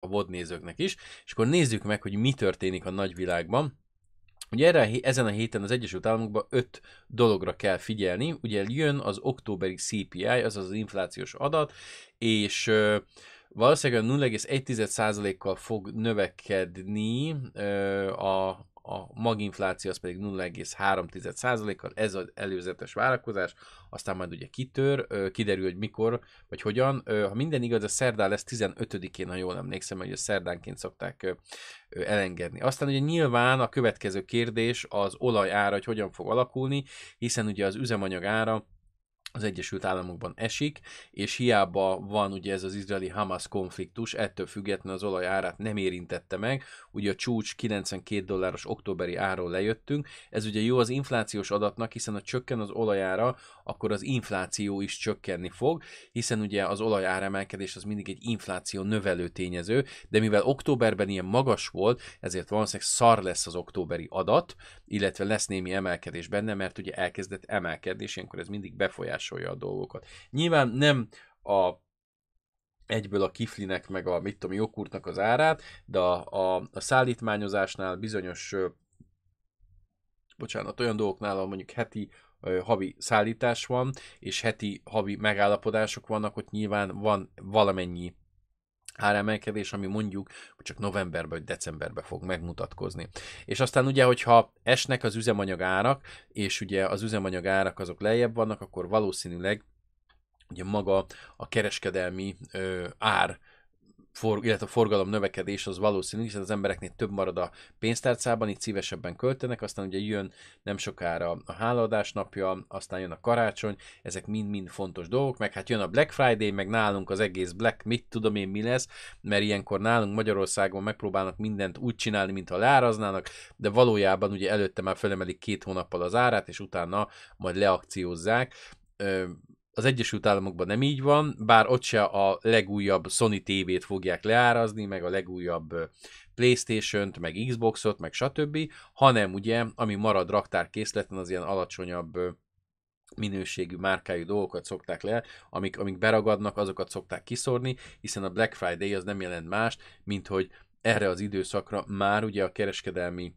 a vodnézőknek is, és akkor nézzük meg, hogy mi történik a nagyvilágban. Ugye erre, ezen a héten az Egyesült Államokban öt dologra kell figyelni. Ugye jön az októberi CPI, azaz az inflációs adat, és valószínűleg 0,1%-kal fog növekedni a, a maginfláció az pedig 0,3%-kal, ez az előzetes várakozás, aztán majd ugye kitör, kiderül, hogy mikor, vagy hogyan. Ha minden igaz, a szerdán lesz 15-én, ha jól emlékszem, hogy a szerdánként szokták elengedni. Aztán ugye nyilván a következő kérdés az olaj ára, hogy hogyan fog alakulni, hiszen ugye az üzemanyag ára az Egyesült Államokban esik, és hiába van ugye ez az izraeli-Hamas konfliktus, ettől függetlenül az olaj árát nem érintette meg, ugye a csúcs 92 dolláros októberi áról lejöttünk, ez ugye jó az inflációs adatnak, hiszen ha csökken az olajára, akkor az infláció is csökkenni fog, hiszen ugye az olaj áremelkedés az mindig egy infláció növelő tényező, de mivel októberben ilyen magas volt, ezért valószínűleg szar lesz az októberi adat, illetve lesz némi emelkedés benne, mert ugye elkezdett emelkedni, és ilyenkor ez mindig befolyásolja a dolgokat. Nyilván nem a egyből a kiflinek, meg a mit tudom, joghurtnak az árát, de a, a, a szállítmányozásnál bizonyos bocsánat, olyan dolgoknál, ahol mondjuk heti havi szállítás van, és heti havi megállapodások vannak, hogy nyilván van valamennyi áremelkedés, ami mondjuk csak novemberben vagy decemberben fog megmutatkozni. És aztán ugye, hogyha esnek az üzemanyag árak, és ugye az üzemanyag árak azok lejjebb vannak, akkor valószínűleg ugye maga a kereskedelmi ö, ár for, illetve a forgalom növekedés az valószínű, hiszen az embereknél több marad a pénztárcában, itt szívesebben költenek, aztán ugye jön nem sokára a hálaadás napja, aztán jön a karácsony, ezek mind-mind fontos dolgok, meg hát jön a Black Friday, meg nálunk az egész Black, mit tudom én mi lesz, mert ilyenkor nálunk Magyarországon megpróbálnak mindent úgy csinálni, mintha leáraznának, de valójában ugye előtte már felemelik két hónappal az árát, és utána majd leakciózzák az Egyesült Államokban nem így van, bár ott se a legújabb Sony TV-t fogják leárazni, meg a legújabb Playstation-t, meg Xbox-ot, meg stb., hanem ugye, ami marad raktárkészleten, az ilyen alacsonyabb minőségű, márkájú dolgokat szokták le, amik, amik beragadnak, azokat szokták kiszórni, hiszen a Black Friday az nem jelent más, mint hogy erre az időszakra már ugye a kereskedelmi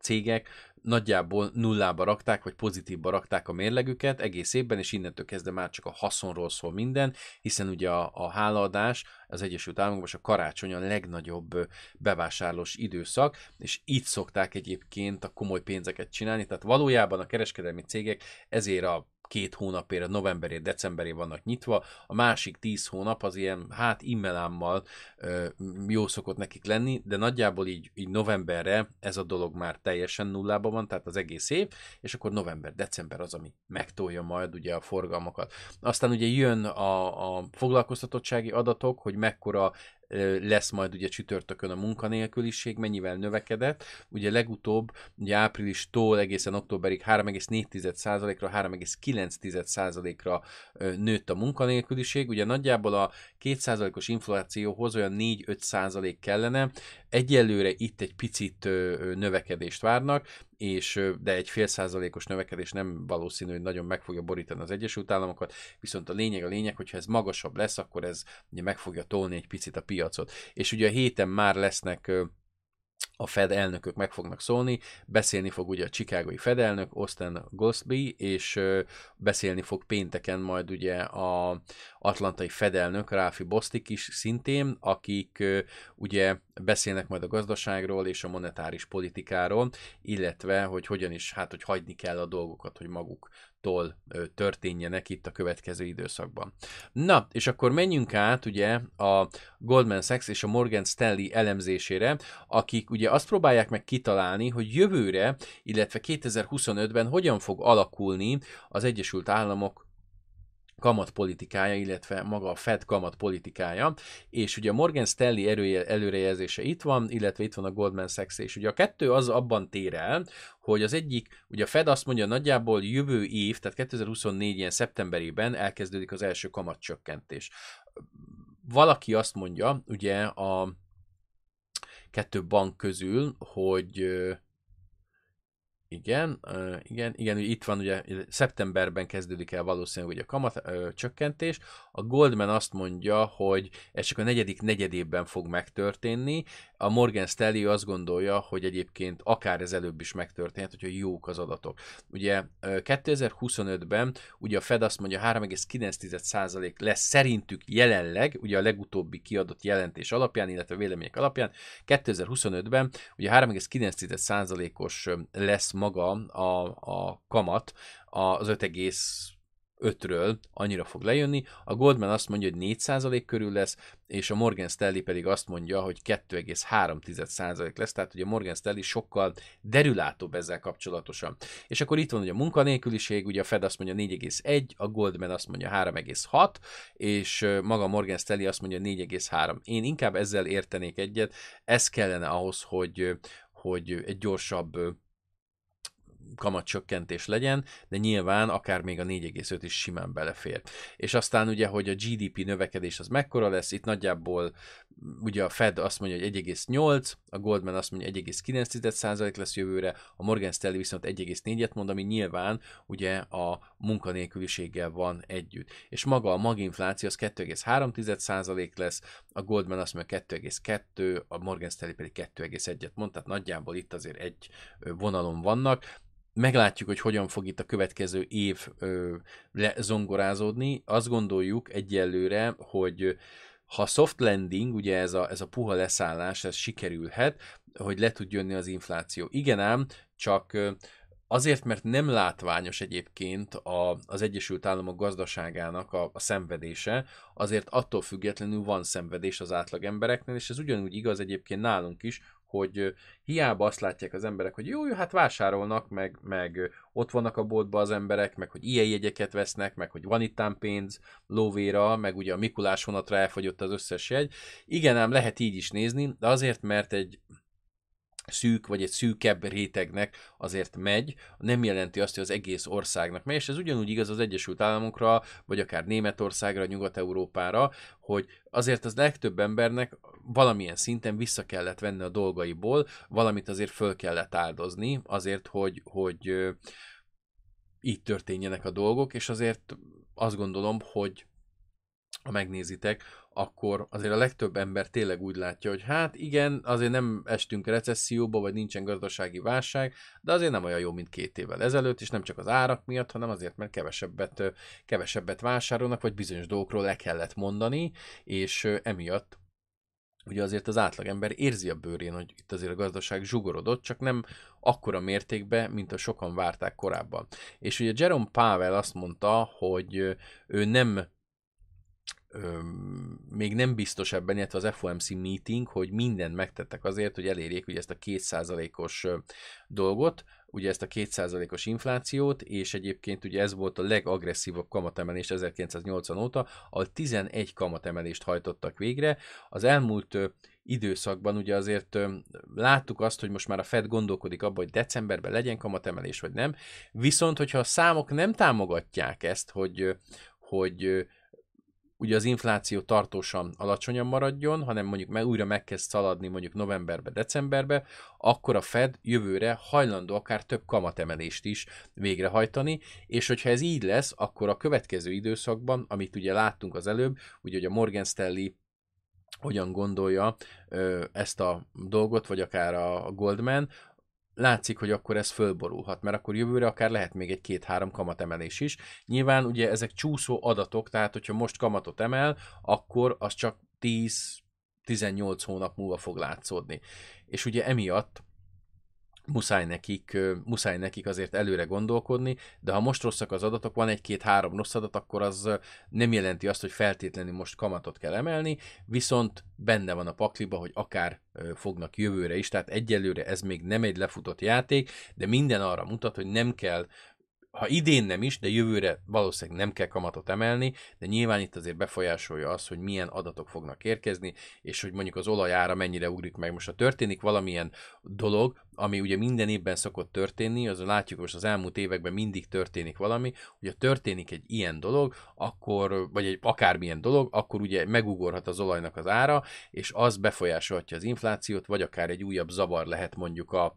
cégek nagyjából nullába rakták, vagy pozitívba rakták a mérlegüket egész évben, és innentől kezdve már csak a haszonról szól minden, hiszen ugye a, a hálaadás az Egyesült Államokban a karácsony a legnagyobb bevásárlós időszak, és itt szokták egyébként a komoly pénzeket csinálni, tehát valójában a kereskedelmi cégek ezért a két hónapért, novemberé, decemberé vannak nyitva, a másik tíz hónap az ilyen, hát immelámmal jó szokott nekik lenni, de nagyjából így, így novemberre ez a dolog már teljesen nullában van, tehát az egész év, és akkor november, december az, ami megtolja majd ugye a forgalmakat. Aztán ugye jön a, a foglalkoztatottsági adatok, hogy mekkora lesz majd ugye csütörtökön a munkanélküliség, mennyivel növekedett. Ugye legutóbb, ugye áprilistól egészen októberig 3,4%-ra, 3,9%-ra nőtt a munkanélküliség. Ugye nagyjából a 2%-os inflációhoz olyan 4-5% kellene. Egyelőre itt egy picit növekedést várnak, és, de egy fél százalékos növekedés nem valószínű, hogy nagyon meg fogja borítani az Egyesült Államokat, viszont a lényeg a lényeg, hogyha ez magasabb lesz, akkor ez ugye meg fogja tolni egy picit a piacot. És ugye a héten már lesznek a Fed elnökök meg fognak szólni, beszélni fog ugye a Chicagói Fed elnök, Austin Gosby, és beszélni fog pénteken majd ugye a atlantai Fed elnök, Ráfi Bostik is szintén, akik ugye beszélnek majd a gazdaságról és a monetáris politikáról, illetve hogy hogyan is, hát hogy hagyni kell a dolgokat, hogy maguk tól történjenek itt a következő időszakban. Na, és akkor menjünk át ugye a Goldman Sachs és a Morgan Stanley elemzésére, akik ugye azt próbálják meg kitalálni, hogy jövőre, illetve 2025-ben hogyan fog alakulni az Egyesült Államok kamatpolitikája, illetve maga a Fed kamatpolitikája, és ugye a Morgan Stanley előrejelzése itt van, illetve itt van a Goldman Sachs, és ugye a kettő az abban tér el, hogy az egyik, ugye a Fed azt mondja, nagyjából jövő év, tehát 2024 ilyen szeptemberében elkezdődik az első kamatcsökkentés. Valaki azt mondja, ugye a kettő bank közül, hogy igen, igen, igen, itt van ugye szeptemberben kezdődik el valószínűleg ugye a kamat csökkentés. A Goldman azt mondja, hogy ez csak a negyedik negyedében fog megtörténni. A Morgan Stanley azt gondolja, hogy egyébként akár ez előbb is megtörténhet, hogyha jók az adatok. Ugye uh, 2025-ben ugye a Fed azt mondja 3,9% lesz szerintük jelenleg, ugye a legutóbbi kiadott jelentés alapján, illetve vélemények alapján, 2025-ben ugye 3,9%-os lesz maga a, a kamat az 5,5-ről annyira fog lejönni. A Goldman azt mondja, hogy 4% körül lesz, és a Morgan Stanley pedig azt mondja, hogy 2,3% lesz, tehát ugye Morgan Stanley sokkal derülátóbb ezzel kapcsolatosan. És akkor itt van ugye a munkanélküliség, ugye a Fed azt mondja 4,1, a Goldman azt mondja 3,6, és maga Morgan Stanley azt mondja 4,3. Én inkább ezzel értenék egyet, ez kellene ahhoz, hogy, hogy egy gyorsabb kamatcsökkentés legyen, de nyilván akár még a 4,5 is simán belefér. És aztán ugye, hogy a GDP növekedés az mekkora lesz, itt nagyjából ugye a Fed azt mondja, hogy 1,8, a Goldman azt mondja, 1,9% lesz jövőre, a Morgan Stanley viszont 1,4-et mond, ami nyilván ugye a munkanélküliséggel van együtt. És maga a maginfláció az 2,3% lesz, a Goldman azt mondja 2,2, a Morgan Stanley pedig 2,1-et mond, tehát nagyjából itt azért egy vonalon vannak, meglátjuk, hogy hogyan fog itt a következő év ö, lezongorázódni. Azt gondoljuk egyelőre, hogy ha soft landing, ugye ez a, ez a puha leszállás, ez sikerülhet, hogy le tud jönni az infláció. Igen ám, csak azért, mert nem látványos egyébként a, az Egyesült Államok gazdaságának a, a szenvedése, azért attól függetlenül van szenvedés az átlag embereknél, és ez ugyanúgy igaz egyébként nálunk is, hogy hiába azt látják az emberek, hogy jó, jó, hát vásárolnak, meg, meg ott vannak a boltban az emberek, meg hogy ilyen jegyeket vesznek, meg hogy van itt pénz lóvéra, meg ugye a Mikulás vonatra elfogyott az összes jegy. Igen, ám lehet így is nézni, de azért, mert egy szűk vagy egy szűkebb rétegnek azért megy, nem jelenti azt, hogy az egész országnak megy, és ez ugyanúgy igaz az Egyesült Államokra, vagy akár Németországra, Nyugat-Európára, hogy azért az legtöbb embernek valamilyen szinten vissza kellett venni a dolgaiból, valamit azért föl kellett áldozni, azért, hogy, hogy így történjenek a dolgok, és azért azt gondolom, hogy ha megnézitek, akkor azért a legtöbb ember tényleg úgy látja, hogy hát igen, azért nem estünk recesszióba, vagy nincsen gazdasági válság, de azért nem olyan jó, mint két évvel ezelőtt, és nem csak az árak miatt, hanem azért, mert kevesebbet, kevesebbet vásárolnak, vagy bizonyos dolgokról le kellett mondani, és emiatt ugye azért az átlagember érzi a bőrén, hogy itt azért a gazdaság zsugorodott, csak nem akkora mértékben, mint a sokan várták korábban. És ugye Jerome Powell azt mondta, hogy ő nem még nem biztos ebben, illetve az FOMC meeting, hogy mindent megtettek azért, hogy elérjék ugye ezt a kétszázalékos dolgot, ugye ezt a kétszázalékos inflációt, és egyébként ugye ez volt a legagresszívabb kamatemelés 1980 óta, ahol 11 kamatemelést hajtottak végre. Az elmúlt időszakban ugye azért láttuk azt, hogy most már a Fed gondolkodik abban, hogy decemberben legyen kamatemelés, vagy nem. Viszont, hogyha a számok nem támogatják ezt, hogy, hogy ugye az infláció tartósan alacsonyan maradjon, hanem mondjuk meg, újra megkezd szaladni mondjuk novemberbe, decemberbe, akkor a Fed jövőre hajlandó akár több kamatemelést is végrehajtani, és hogyha ez így lesz, akkor a következő időszakban, amit ugye láttunk az előbb, ugye hogy a Morgan Stanley hogyan gondolja ö, ezt a dolgot, vagy akár a Goldman, látszik, hogy akkor ez fölborulhat, mert akkor jövőre akár lehet még egy két-három kamatemelés is. Nyilván ugye ezek csúszó adatok, tehát hogyha most kamatot emel, akkor az csak 10-18 hónap múlva fog látszódni. És ugye emiatt muszáj nekik, muszáj nekik azért előre gondolkodni, de ha most rosszak az adatok, van egy-két-három rossz adat, akkor az nem jelenti azt, hogy feltétlenül most kamatot kell emelni, viszont benne van a pakliba, hogy akár fognak jövőre is, tehát egyelőre ez még nem egy lefutott játék, de minden arra mutat, hogy nem kell ha idén nem is, de jövőre valószínűleg nem kell kamatot emelni, de nyilván itt azért befolyásolja az, hogy milyen adatok fognak érkezni, és hogy mondjuk az olajára mennyire ugrik meg. Most ha történik valamilyen dolog, ami ugye minden évben szokott történni, az látjuk most az elmúlt években mindig történik valami, hogyha történik egy ilyen dolog, akkor, vagy egy akármilyen dolog, akkor ugye megugorhat az olajnak az ára, és az befolyásolhatja az inflációt, vagy akár egy újabb zavar lehet mondjuk a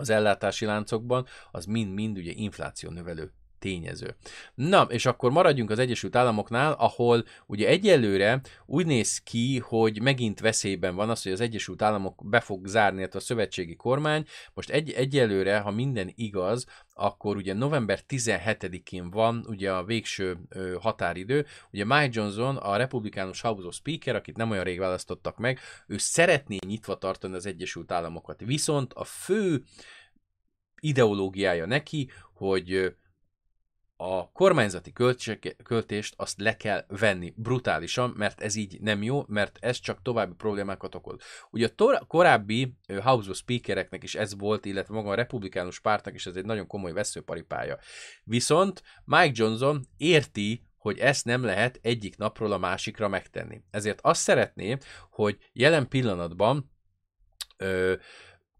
az ellátási láncokban, az mind-mind ugye infláció növelő tényező. Na, és akkor maradjunk az Egyesült Államoknál, ahol ugye egyelőre úgy néz ki, hogy megint veszélyben van az, hogy az Egyesült Államok be fog zárni, a szövetségi kormány. Most egy, egyelőre, ha minden igaz, akkor ugye november 17-én van ugye a végső ö, határidő. Ugye Mike Johnson, a republikánus House of Speaker, akit nem olyan rég választottak meg, ő szeretné nyitva tartani az Egyesült Államokat. Viszont a fő ideológiája neki, hogy a kormányzati költést azt le kell venni brutálisan, mert ez így nem jó, mert ez csak további problémákat okoz. Ugye a tor- korábbi House of Speakereknek is ez volt, illetve maga a republikánus pártnak is ez egy nagyon komoly veszőparipája. Viszont Mike Johnson érti, hogy ezt nem lehet egyik napról a másikra megtenni. Ezért azt szeretné, hogy jelen pillanatban ö,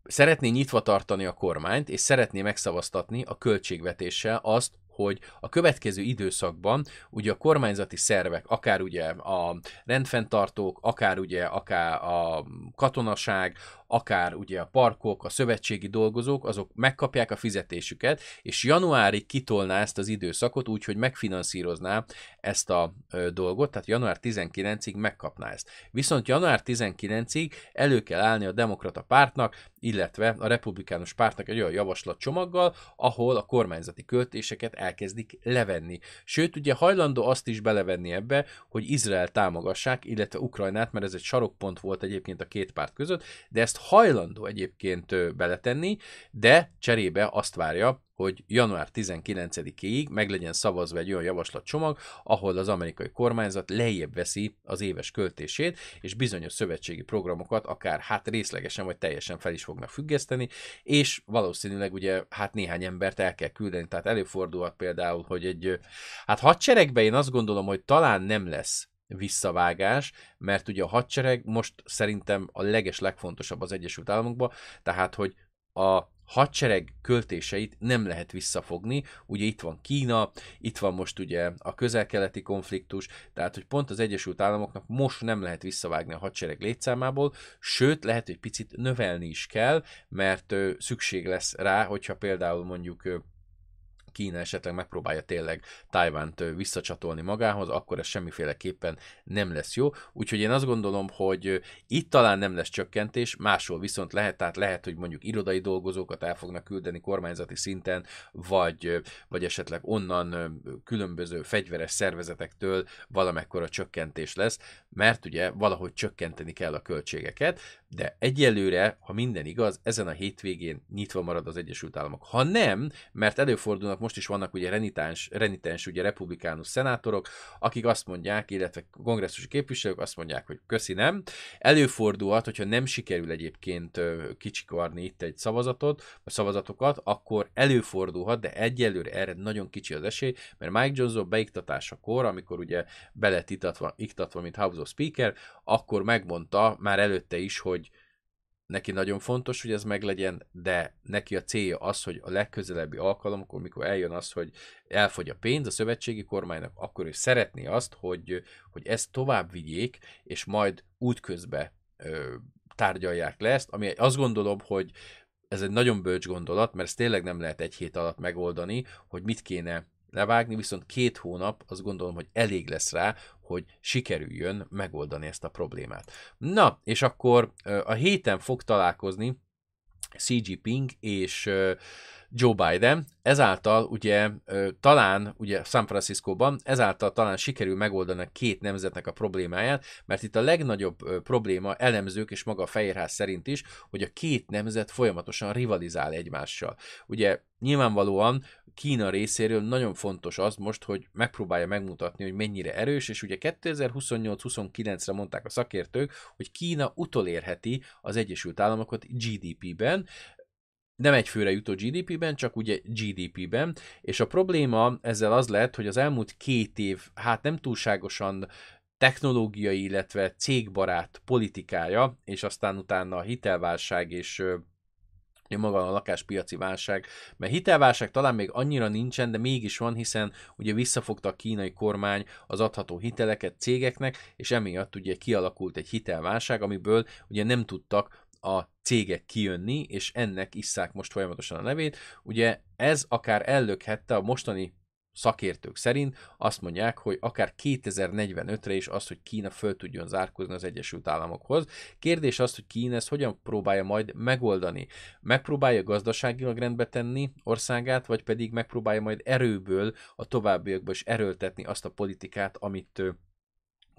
szeretné nyitva tartani a kormányt, és szeretné megszavaztatni a költségvetéssel azt, hogy a következő időszakban ugye a kormányzati szervek, akár ugye a rendfenntartók, akár ugye akár a katonaság, akár ugye a parkok, a szövetségi dolgozók, azok megkapják a fizetésüket, és januárig kitolná ezt az időszakot úgy, hogy megfinanszírozná ezt a dolgot, tehát január 19-ig megkapná ezt. Viszont január 19-ig elő kell állni a demokrata pártnak, illetve a republikánus pártnak egy olyan javaslatcsomaggal, ahol a kormányzati költéseket elkezdik levenni. Sőt, ugye hajlandó azt is belevenni ebbe, hogy Izrael támogassák, illetve Ukrajnát, mert ez egy sarokpont volt egyébként a két párt között, de ezt hajlandó egyébként beletenni, de cserébe azt várja, hogy január 19-ig meg legyen szavazva egy olyan javaslatcsomag, ahol az amerikai kormányzat lejjebb veszi az éves költését, és bizonyos szövetségi programokat akár hát részlegesen vagy teljesen fel is fognak függeszteni, és valószínűleg ugye hát néhány embert el kell küldeni, tehát előfordulhat például, hogy egy hát hadseregben én azt gondolom, hogy talán nem lesz visszavágás, mert ugye a hadsereg most szerintem a leges legfontosabb az Egyesült Államokban, tehát hogy a hadsereg költéseit nem lehet visszafogni. Ugye itt van Kína, itt van most ugye a közel-keleti konfliktus, tehát hogy pont az Egyesült Államoknak most nem lehet visszavágni a hadsereg létszámából, sőt lehet, hogy picit növelni is kell, mert szükség lesz rá, hogyha például mondjuk Kína esetleg megpróbálja tényleg Tájvánt visszacsatolni magához, akkor ez semmiféleképpen nem lesz jó. Úgyhogy én azt gondolom, hogy itt talán nem lesz csökkentés, máshol viszont lehet, tehát lehet, hogy mondjuk irodai dolgozókat el fognak küldeni kormányzati szinten, vagy, vagy esetleg onnan különböző fegyveres szervezetektől valamekkora csökkentés lesz, mert ugye valahogy csökkenteni kell a költségeket, de egyelőre, ha minden igaz, ezen a hétvégén nyitva marad az Egyesült Államok. Ha nem, mert előfordulnak, most is vannak ugye renitens, renitens ugye republikánus szenátorok, akik azt mondják, illetve kongresszusi képviselők azt mondják, hogy köszi nem. Előfordulhat, hogyha nem sikerül egyébként kicsikarni itt egy szavazatot, vagy szavazatokat, akkor előfordulhat, de egyelőre erre nagyon kicsi az esély, mert Mike Johnson beiktatásakor, amikor ugye be lett iktatva, mint House of Speaker, akkor megmondta már előtte is, hogy neki nagyon fontos, hogy ez meglegyen, de neki a célja az, hogy a legközelebbi alkalomkor, mikor eljön az, hogy elfogy a pénz a szövetségi kormánynak, akkor ő szeretné azt, hogy, hogy ezt tovább vigyék, és majd útközben ö, tárgyalják le ezt, ami azt gondolom, hogy ez egy nagyon bölcs gondolat, mert ezt tényleg nem lehet egy hét alatt megoldani, hogy mit kéne levágni, viszont két hónap azt gondolom, hogy elég lesz rá, hogy sikerüljön megoldani ezt a problémát. Na, és akkor a héten fog találkozni Xi Jinping és Joe Biden, ezáltal ugye talán, ugye San Franciscóban, ezáltal talán sikerül megoldani a két nemzetnek a problémáját, mert itt a legnagyobb probléma elemzők és maga a Fehérház szerint is, hogy a két nemzet folyamatosan rivalizál egymással. Ugye nyilvánvalóan Kína részéről nagyon fontos az most, hogy megpróbálja megmutatni, hogy mennyire erős, és ugye 2028-29-re mondták a szakértők, hogy Kína utolérheti az Egyesült Államokat GDP-ben, nem egy főre jutó GDP-ben, csak ugye GDP-ben, és a probléma ezzel az lett, hogy az elmúlt két év, hát nem túlságosan technológiai, illetve cégbarát politikája, és aztán utána a hitelválság és maga a lakáspiaci válság, mert hitelválság talán még annyira nincsen, de mégis van, hiszen ugye visszafogta a kínai kormány az adható hiteleket cégeknek, és emiatt ugye kialakult egy hitelválság, amiből ugye nem tudtak a cégek kijönni, és ennek isszák most folyamatosan a nevét. Ugye ez akár ellökhette a mostani szakértők szerint azt mondják, hogy akár 2045-re is az, hogy Kína föl tudjon zárkozni az Egyesült Államokhoz. Kérdés az, hogy Kína ezt hogyan próbálja majd megoldani. Megpróbálja gazdaságilag rendbe tenni országát, vagy pedig megpróbálja majd erőből a továbbiakban is erőltetni azt a politikát, amit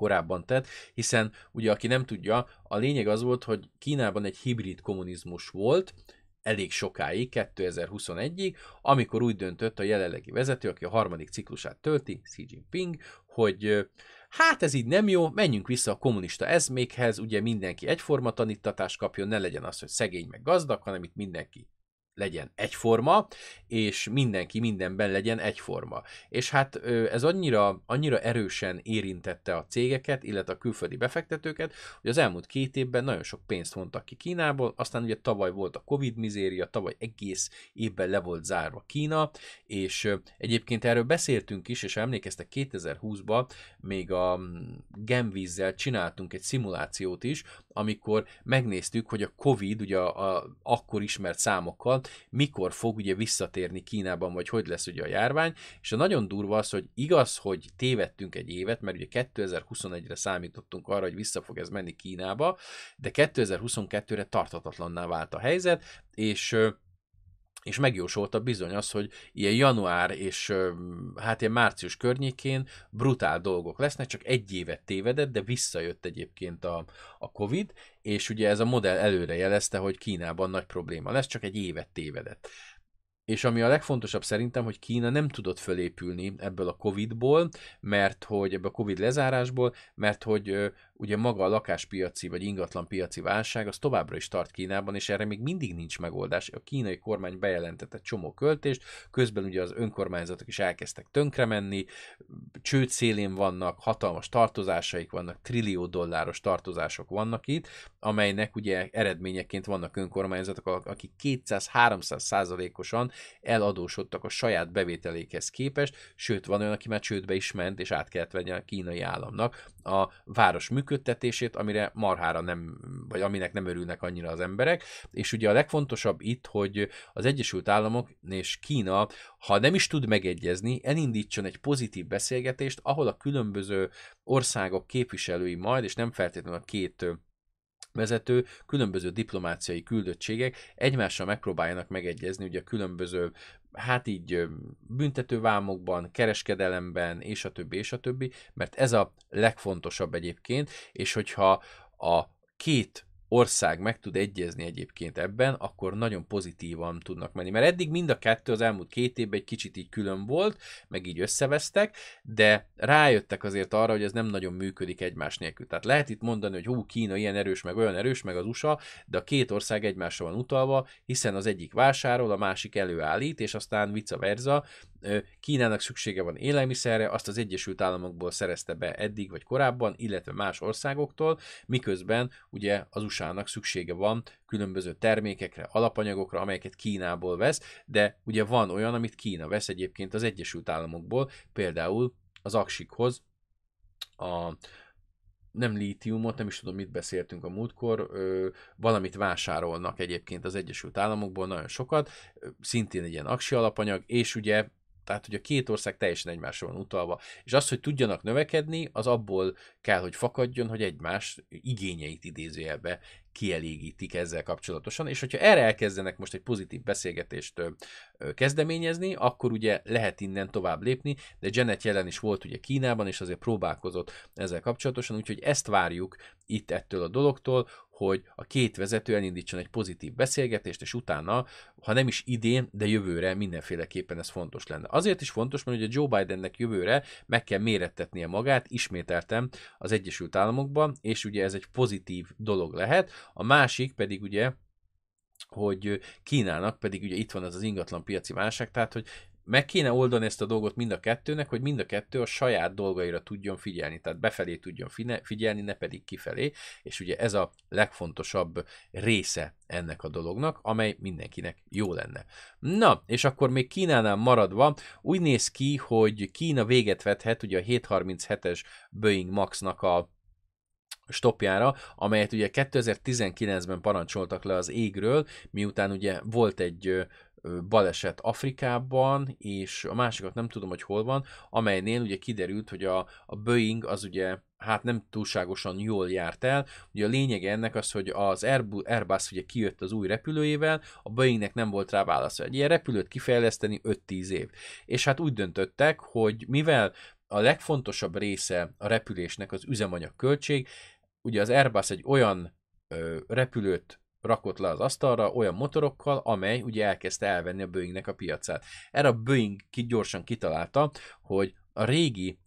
korábban tett, hiszen ugye aki nem tudja, a lényeg az volt, hogy Kínában egy hibrid kommunizmus volt, elég sokáig, 2021-ig, amikor úgy döntött a jelenlegi vezető, aki a harmadik ciklusát tölti, Xi Jinping, hogy hát ez így nem jó, menjünk vissza a kommunista ezmékhez, ugye mindenki egyforma tanítatást kapjon, ne legyen az, hogy szegény meg gazdag, hanem itt mindenki legyen egyforma, és mindenki mindenben legyen egyforma. És hát ez annyira, annyira erősen érintette a cégeket, illetve a külföldi befektetőket, hogy az elmúlt két évben nagyon sok pénzt vontak ki Kínából, aztán ugye tavaly volt a Covid mizéria, tavaly egész évben le volt zárva Kína, és egyébként erről beszéltünk is, és emlékeztek 2020-ban még a mm, Gemvízzel csináltunk egy szimulációt is, amikor megnéztük, hogy a Covid, ugye a, a akkor ismert számokkal, mikor fog ugye visszatérni Kínában, vagy hogy lesz ugye a járvány, és a nagyon durva az, hogy igaz, hogy tévedtünk egy évet, mert ugye 2021-re számítottunk arra, hogy vissza fog ez menni Kínába, de 2022-re tartatatlanná vált a helyzet, és és megjósolta bizony az, hogy ilyen január és hát ilyen március környékén brutál dolgok lesznek, csak egy évet tévedett, de visszajött egyébként a, a Covid, és ugye ez a modell előre jelezte, hogy Kínában nagy probléma lesz, csak egy évet tévedett. És ami a legfontosabb szerintem, hogy Kína nem tudott fölépülni ebből a Covid-ból, mert hogy ebből a Covid lezárásból, mert hogy ugye maga a lakáspiaci vagy ingatlan piaci válság az továbbra is tart Kínában, és erre még mindig nincs megoldás. A kínai kormány bejelentett egy csomó költést, közben ugye az önkormányzatok is elkezdtek tönkre menni, csőd szélén vannak, hatalmas tartozásaik vannak, trillió dolláros tartozások vannak itt, amelynek ugye eredményeként vannak önkormányzatok, akik 200-300 százalékosan eladósodtak a saját bevételékhez képest, sőt van olyan, aki már csődbe is ment, és át kellett venni a kínai államnak a város működését, működtetését, amire marhára nem, vagy aminek nem örülnek annyira az emberek. És ugye a legfontosabb itt, hogy az Egyesült Államok és Kína, ha nem is tud megegyezni, elindítson egy pozitív beszélgetést, ahol a különböző országok képviselői majd, és nem feltétlenül a két vezető, különböző diplomáciai küldöttségek egymással megpróbáljanak megegyezni ugye a különböző hát így büntetővámokban, kereskedelemben, és a többi, és a többi, mert ez a legfontosabb egyébként, és hogyha a két ország meg tud egyezni egyébként ebben, akkor nagyon pozitívan tudnak menni. Mert eddig mind a kettő az elmúlt két évben egy kicsit így külön volt, meg így összevesztek, de rájöttek azért arra, hogy ez nem nagyon működik egymás nélkül. Tehát lehet itt mondani, hogy hú, Kína ilyen erős, meg olyan erős, meg az USA, de a két ország egymásra van utalva, hiszen az egyik vásárol, a másik előállít, és aztán vice versa, Kínának szüksége van élelmiszerre, azt az Egyesült Államokból szerezte be eddig vagy korábban, illetve más országoktól, miközben ugye az USA-nak szüksége van különböző termékekre, alapanyagokra, amelyeket Kínából vesz, de ugye van olyan, amit Kína vesz egyébként az Egyesült Államokból, például az aksikhoz, a, nem lítiumot, nem is tudom, mit beszéltünk a múltkor, ö, valamit vásárolnak egyébként az Egyesült Államokból, nagyon sokat, szintén egy ilyen aksi alapanyag, és ugye tehát, hogy a két ország teljesen egymásra van utalva. És az, hogy tudjanak növekedni, az abból kell, hogy fakadjon, hogy egymás igényeit idézőjelbe kielégítik ezzel kapcsolatosan, és hogyha erre elkezdenek most egy pozitív beszélgetést kezdeményezni, akkor ugye lehet innen tovább lépni, de Janet jelen is volt ugye Kínában, és azért próbálkozott ezzel kapcsolatosan, úgyhogy ezt várjuk itt ettől a dologtól, hogy a két vezető elindítson egy pozitív beszélgetést, és utána, ha nem is idén, de jövőre mindenféleképpen ez fontos lenne. Azért is fontos, mert ugye Joe Bidennek jövőre meg kell mérettetnie magát, ismételtem az Egyesült Államokban, és ugye ez egy pozitív dolog lehet. A másik pedig ugye hogy Kínának pedig ugye itt van az az ingatlan piaci válság, tehát hogy meg kéne oldani ezt a dolgot mind a kettőnek, hogy mind a kettő a saját dolgaira tudjon figyelni, tehát befelé tudjon figyelni, ne pedig kifelé, és ugye ez a legfontosabb része ennek a dolognak, amely mindenkinek jó lenne. Na, és akkor még Kínánál maradva, úgy néz ki, hogy Kína véget vethet ugye a 737-es Boeing Max-nak a stopjára, amelyet ugye 2019-ben parancsoltak le az égről, miután ugye volt egy baleset Afrikában, és a másikat nem tudom, hogy hol van, amelynél ugye kiderült, hogy a, a Boeing az ugye hát nem túlságosan jól járt el. Ugye a lényege ennek az, hogy az Airbus ugye kijött az új repülőjével, a Boeingnek nem volt rá válasz. Egy ilyen repülőt kifejleszteni 5-10 év. És hát úgy döntöttek, hogy mivel a legfontosabb része a repülésnek az üzemanyag költség, ugye az Airbus egy olyan ö, repülőt rakott le az asztalra olyan motorokkal, amely ugye elkezdte elvenni a Boeingnek a piacát. Erre a Boeing ki gyorsan kitalálta, hogy a régi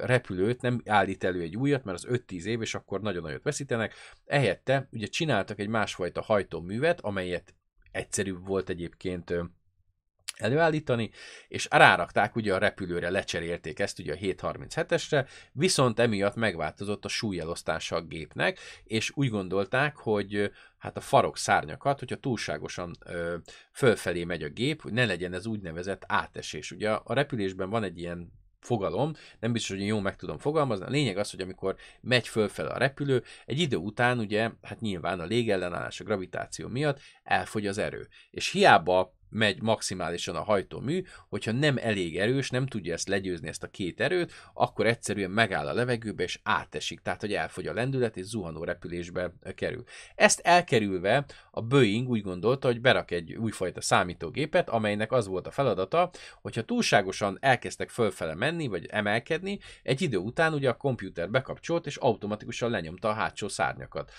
repülőt nem állít elő egy újat, mert az 5-10 év, és akkor nagyon nagyot veszítenek. Ehette ugye csináltak egy másfajta hajtóművet, amelyet egyszerűbb volt egyébként előállítani, és rárakták ugye a repülőre, lecserélték ezt ugye a 737-esre, viszont emiatt megváltozott a súlyelosztása a gépnek, és úgy gondolták, hogy hát a farok szárnyakat, hogyha túlságosan ö, fölfelé megy a gép, hogy ne legyen ez úgynevezett átesés. Ugye a repülésben van egy ilyen fogalom, nem biztos, hogy jól meg tudom fogalmazni. A lényeg az, hogy amikor megy fölfele a repülő, egy idő után ugye, hát nyilván a légellenállás, a gravitáció miatt elfogy az erő. És hiába megy maximálisan a hajtómű, hogyha nem elég erős, nem tudja ezt legyőzni, ezt a két erőt, akkor egyszerűen megáll a levegőbe és átesik, tehát hogy elfogy a lendület és zuhanó repülésbe kerül. Ezt elkerülve a Boeing úgy gondolta, hogy berak egy újfajta számítógépet, amelynek az volt a feladata, hogyha túlságosan elkezdtek fölfele menni, vagy emelkedni, egy idő után ugye a komputer bekapcsolt, és automatikusan lenyomta a hátsó szárnyakat.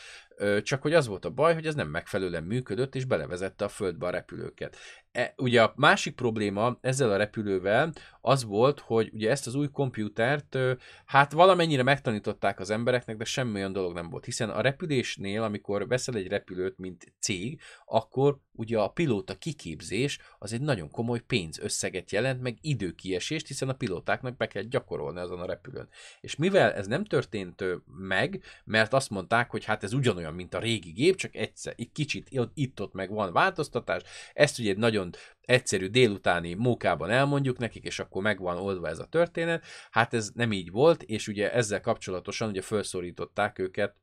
Csak hogy az volt a baj, hogy ez nem megfelelően működött, és belevezette a földbe a repülőket. E, ugye a másik probléma ezzel a repülővel az volt, hogy ugye ezt az új komputert hát valamennyire megtanították az embereknek, de semmi olyan dolog nem volt. Hiszen a repülésnél, amikor veszel egy repülőt, mint cég, akkor ugye a pilóta kiképzés az egy nagyon komoly pénzösszeget jelent, meg időkiesést, hiszen a pilótáknak be kell gyakorolni azon a repülőn. És mivel ez nem történt meg, mert azt mondták, hogy hát ez ugyanolyan, mint a régi gép, csak egyszer, egy kicsit itt-ott meg van változtatás, ezt ugye egy nagyon egyszerű délutáni mókában elmondjuk nekik, és akkor meg van oldva ez a történet. Hát ez nem így volt, és ugye ezzel kapcsolatosan ugye felszólították őket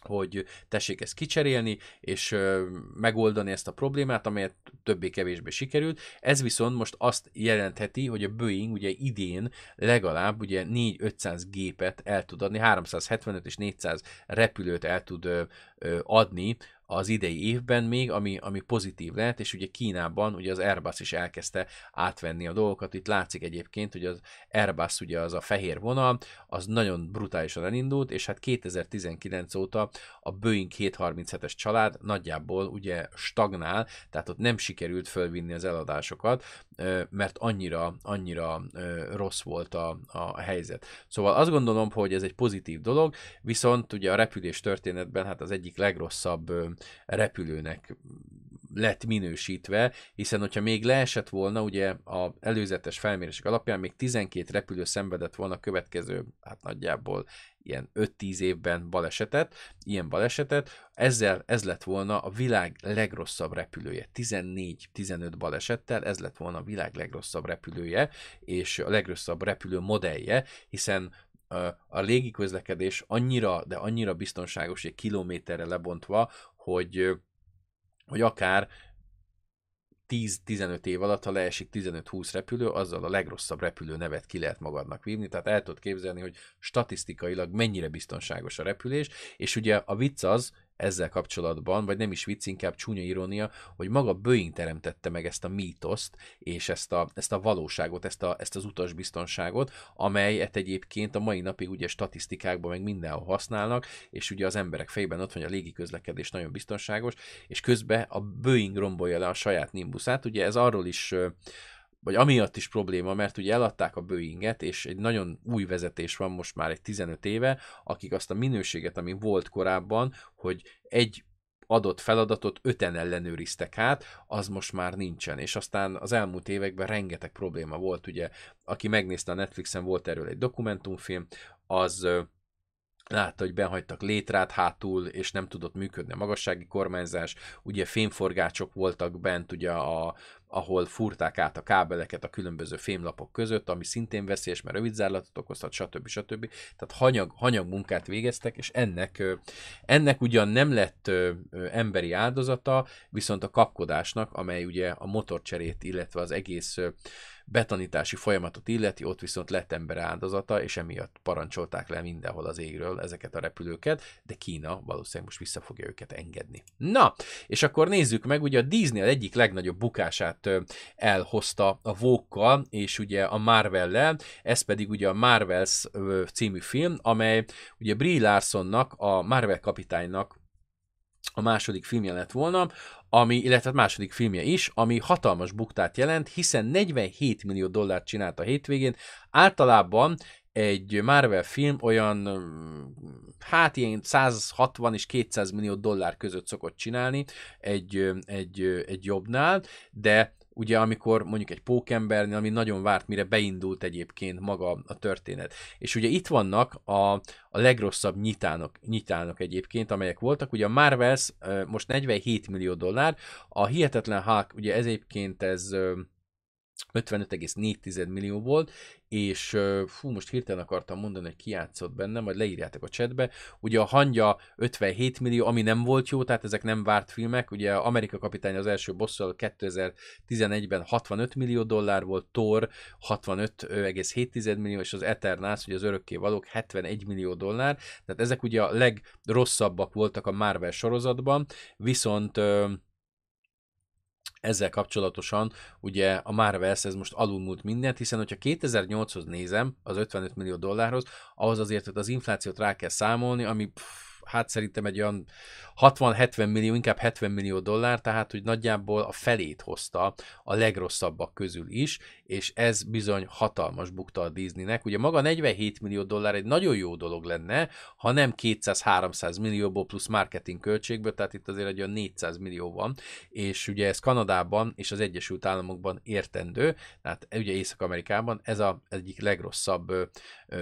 hogy tessék ezt kicserélni, és megoldani ezt a problémát, amelyet többé-kevésbé sikerült. Ez viszont most azt jelentheti, hogy a Boeing ugye idén legalább ugye 4-500 gépet el tud adni, 375 és 400 repülőt el tud adni az idei évben még, ami, ami pozitív lehet, és ugye Kínában ugye az Airbus is elkezdte átvenni a dolgokat. Itt látszik egyébként, hogy az Airbus ugye az a fehér vonal, az nagyon brutálisan elindult, és hát 2019 óta a Boeing 737-es család nagyjából ugye stagnál, tehát ott nem sikerült fölvinni az eladásokat, mert annyira, annyira rossz volt a, a helyzet. Szóval azt gondolom, hogy ez egy pozitív dolog, viszont ugye a repülés történetben hát az egyik legrosszabb repülőnek lett minősítve, hiszen hogyha még leesett volna, ugye a előzetes felmérések alapján még 12 repülő szenvedett volna a következő, hát nagyjából ilyen 5-10 évben balesetet, ilyen balesetet, ezzel ez lett volna a világ legrosszabb repülője. 14-15 balesettel ez lett volna a világ legrosszabb repülője, és a legrosszabb repülő modellje, hiszen a légi közlekedés annyira, de annyira biztonságos, egy kilométerre lebontva, hogy, hogy akár 10-15 év alatt, ha leesik 15-20 repülő, azzal a legrosszabb repülő nevet ki lehet magadnak vívni, tehát el tudod képzelni, hogy statisztikailag mennyire biztonságos a repülés, és ugye a vicc az, ezzel kapcsolatban, vagy nem is vicc, inkább csúnya irónia, hogy maga Boeing teremtette meg ezt a mítoszt, és ezt a, ezt a valóságot, ezt, a, ezt az utasbiztonságot, amelyet egyébként a mai napig ugye statisztikákban meg mindenhol használnak, és ugye az emberek fejében ott van, hogy a légi közlekedés nagyon biztonságos, és közben a Boeing rombolja le a saját Nimbusát, ugye ez arról is vagy amiatt is probléma, mert ugye eladták a Boeinget, és egy nagyon új vezetés van most már egy 15 éve, akik azt a minőséget, ami volt korábban, hogy egy adott feladatot öten ellenőriztek át, az most már nincsen. És aztán az elmúlt években rengeteg probléma volt, ugye, aki megnézte a Netflixen, volt erről egy dokumentumfilm, az látta, hogy benhagytak létrát hátul, és nem tudott működni a magassági kormányzás, ugye fémforgácsok voltak bent ugye a, ahol furták át a kábeleket a különböző fémlapok között, ami szintén veszélyes, mert rövidzárlatot okozhat, stb. stb. Tehát hanyag, hanyag munkát végeztek, és ennek, ennek ugyan nem lett emberi áldozata, viszont a kapkodásnak, amely ugye a motorcserét, illetve az egész betanítási folyamatot illeti, ott viszont lett ember áldozata, és emiatt parancsolták le mindenhol az égről ezeket a repülőket, de Kína valószínűleg most vissza fogja őket engedni. Na, és akkor nézzük meg, ugye a Disney egyik legnagyobb bukását elhozta a Vogue-kal, és ugye a Marvel-lel, ez pedig ugye a Marvels című film, amely ugye Brie Larsonnak, a Marvel kapitánynak a második filmje lett volna, ami, illetve a második filmje is, ami hatalmas buktát jelent, hiszen 47 millió dollárt csinált a hétvégén. Általában egy Marvel film olyan, hát ilyen 160 és 200 millió dollár között szokott csinálni egy, egy, egy jobbnál, de ugye amikor mondjuk egy pókembernél, ami nagyon várt, mire beindult egyébként maga a történet. És ugye itt vannak a, a legrosszabb nyitának, nyitának egyébként, amelyek voltak. Ugye a Marvels most 47 millió dollár, a Hihetetlen Hulk, ugye ez egyébként ez 55,4 millió volt, és fú, most hirtelen akartam mondani, hogy ki játszott benne, majd leírjátok a chatbe. Ugye a hangya 57 millió, ami nem volt jó, tehát ezek nem várt filmek. Ugye Amerika kapitány az első bosszal 2011-ben 65 millió dollár volt, Thor 65,7 millió, és az Eternals, ugye az örökké valók 71 millió dollár. Tehát ezek ugye a legrosszabbak voltak a Marvel sorozatban, viszont ezzel kapcsolatosan ugye a Marvels ez most alulmúlt mindent, hiszen hogyha 2008-hoz nézem, az 55 millió dollárhoz, ahhoz azért hogy az inflációt rá kell számolni, ami pff, hát szerintem egy olyan 60-70 millió, inkább 70 millió dollár, tehát hogy nagyjából a felét hozta a legrosszabbak közül is, és ez bizony hatalmas bukta a Disneynek. Ugye maga 47 millió dollár egy nagyon jó dolog lenne, ha nem 200-300 millióból plusz marketing költségből, tehát itt azért egy olyan 400 millió van, és ugye ez Kanadában és az Egyesült Államokban értendő, tehát ugye Észak-Amerikában ez a egyik legrosszabb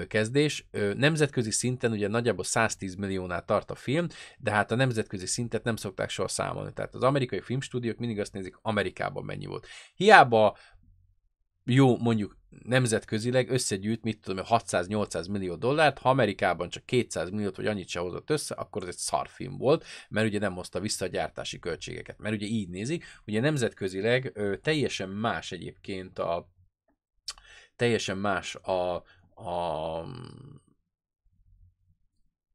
kezdés. Nemzetközi szinten ugye nagyjából 110 milliónál tart a film, de hát a nemzetközi szintet nem szokták soha számolni. Tehát az amerikai filmstúdiók mindig azt nézik, Amerikában mennyi volt. Hiába jó, mondjuk nemzetközileg összegyűjt, mit tudom, 600-800 millió dollárt, ha Amerikában csak 200 milliót vagy annyit se hozott össze, akkor ez egy szarfilm volt, mert ugye nem hozta vissza a gyártási költségeket. Mert ugye így nézik, ugye nemzetközileg ö, teljesen más egyébként a teljesen más a, a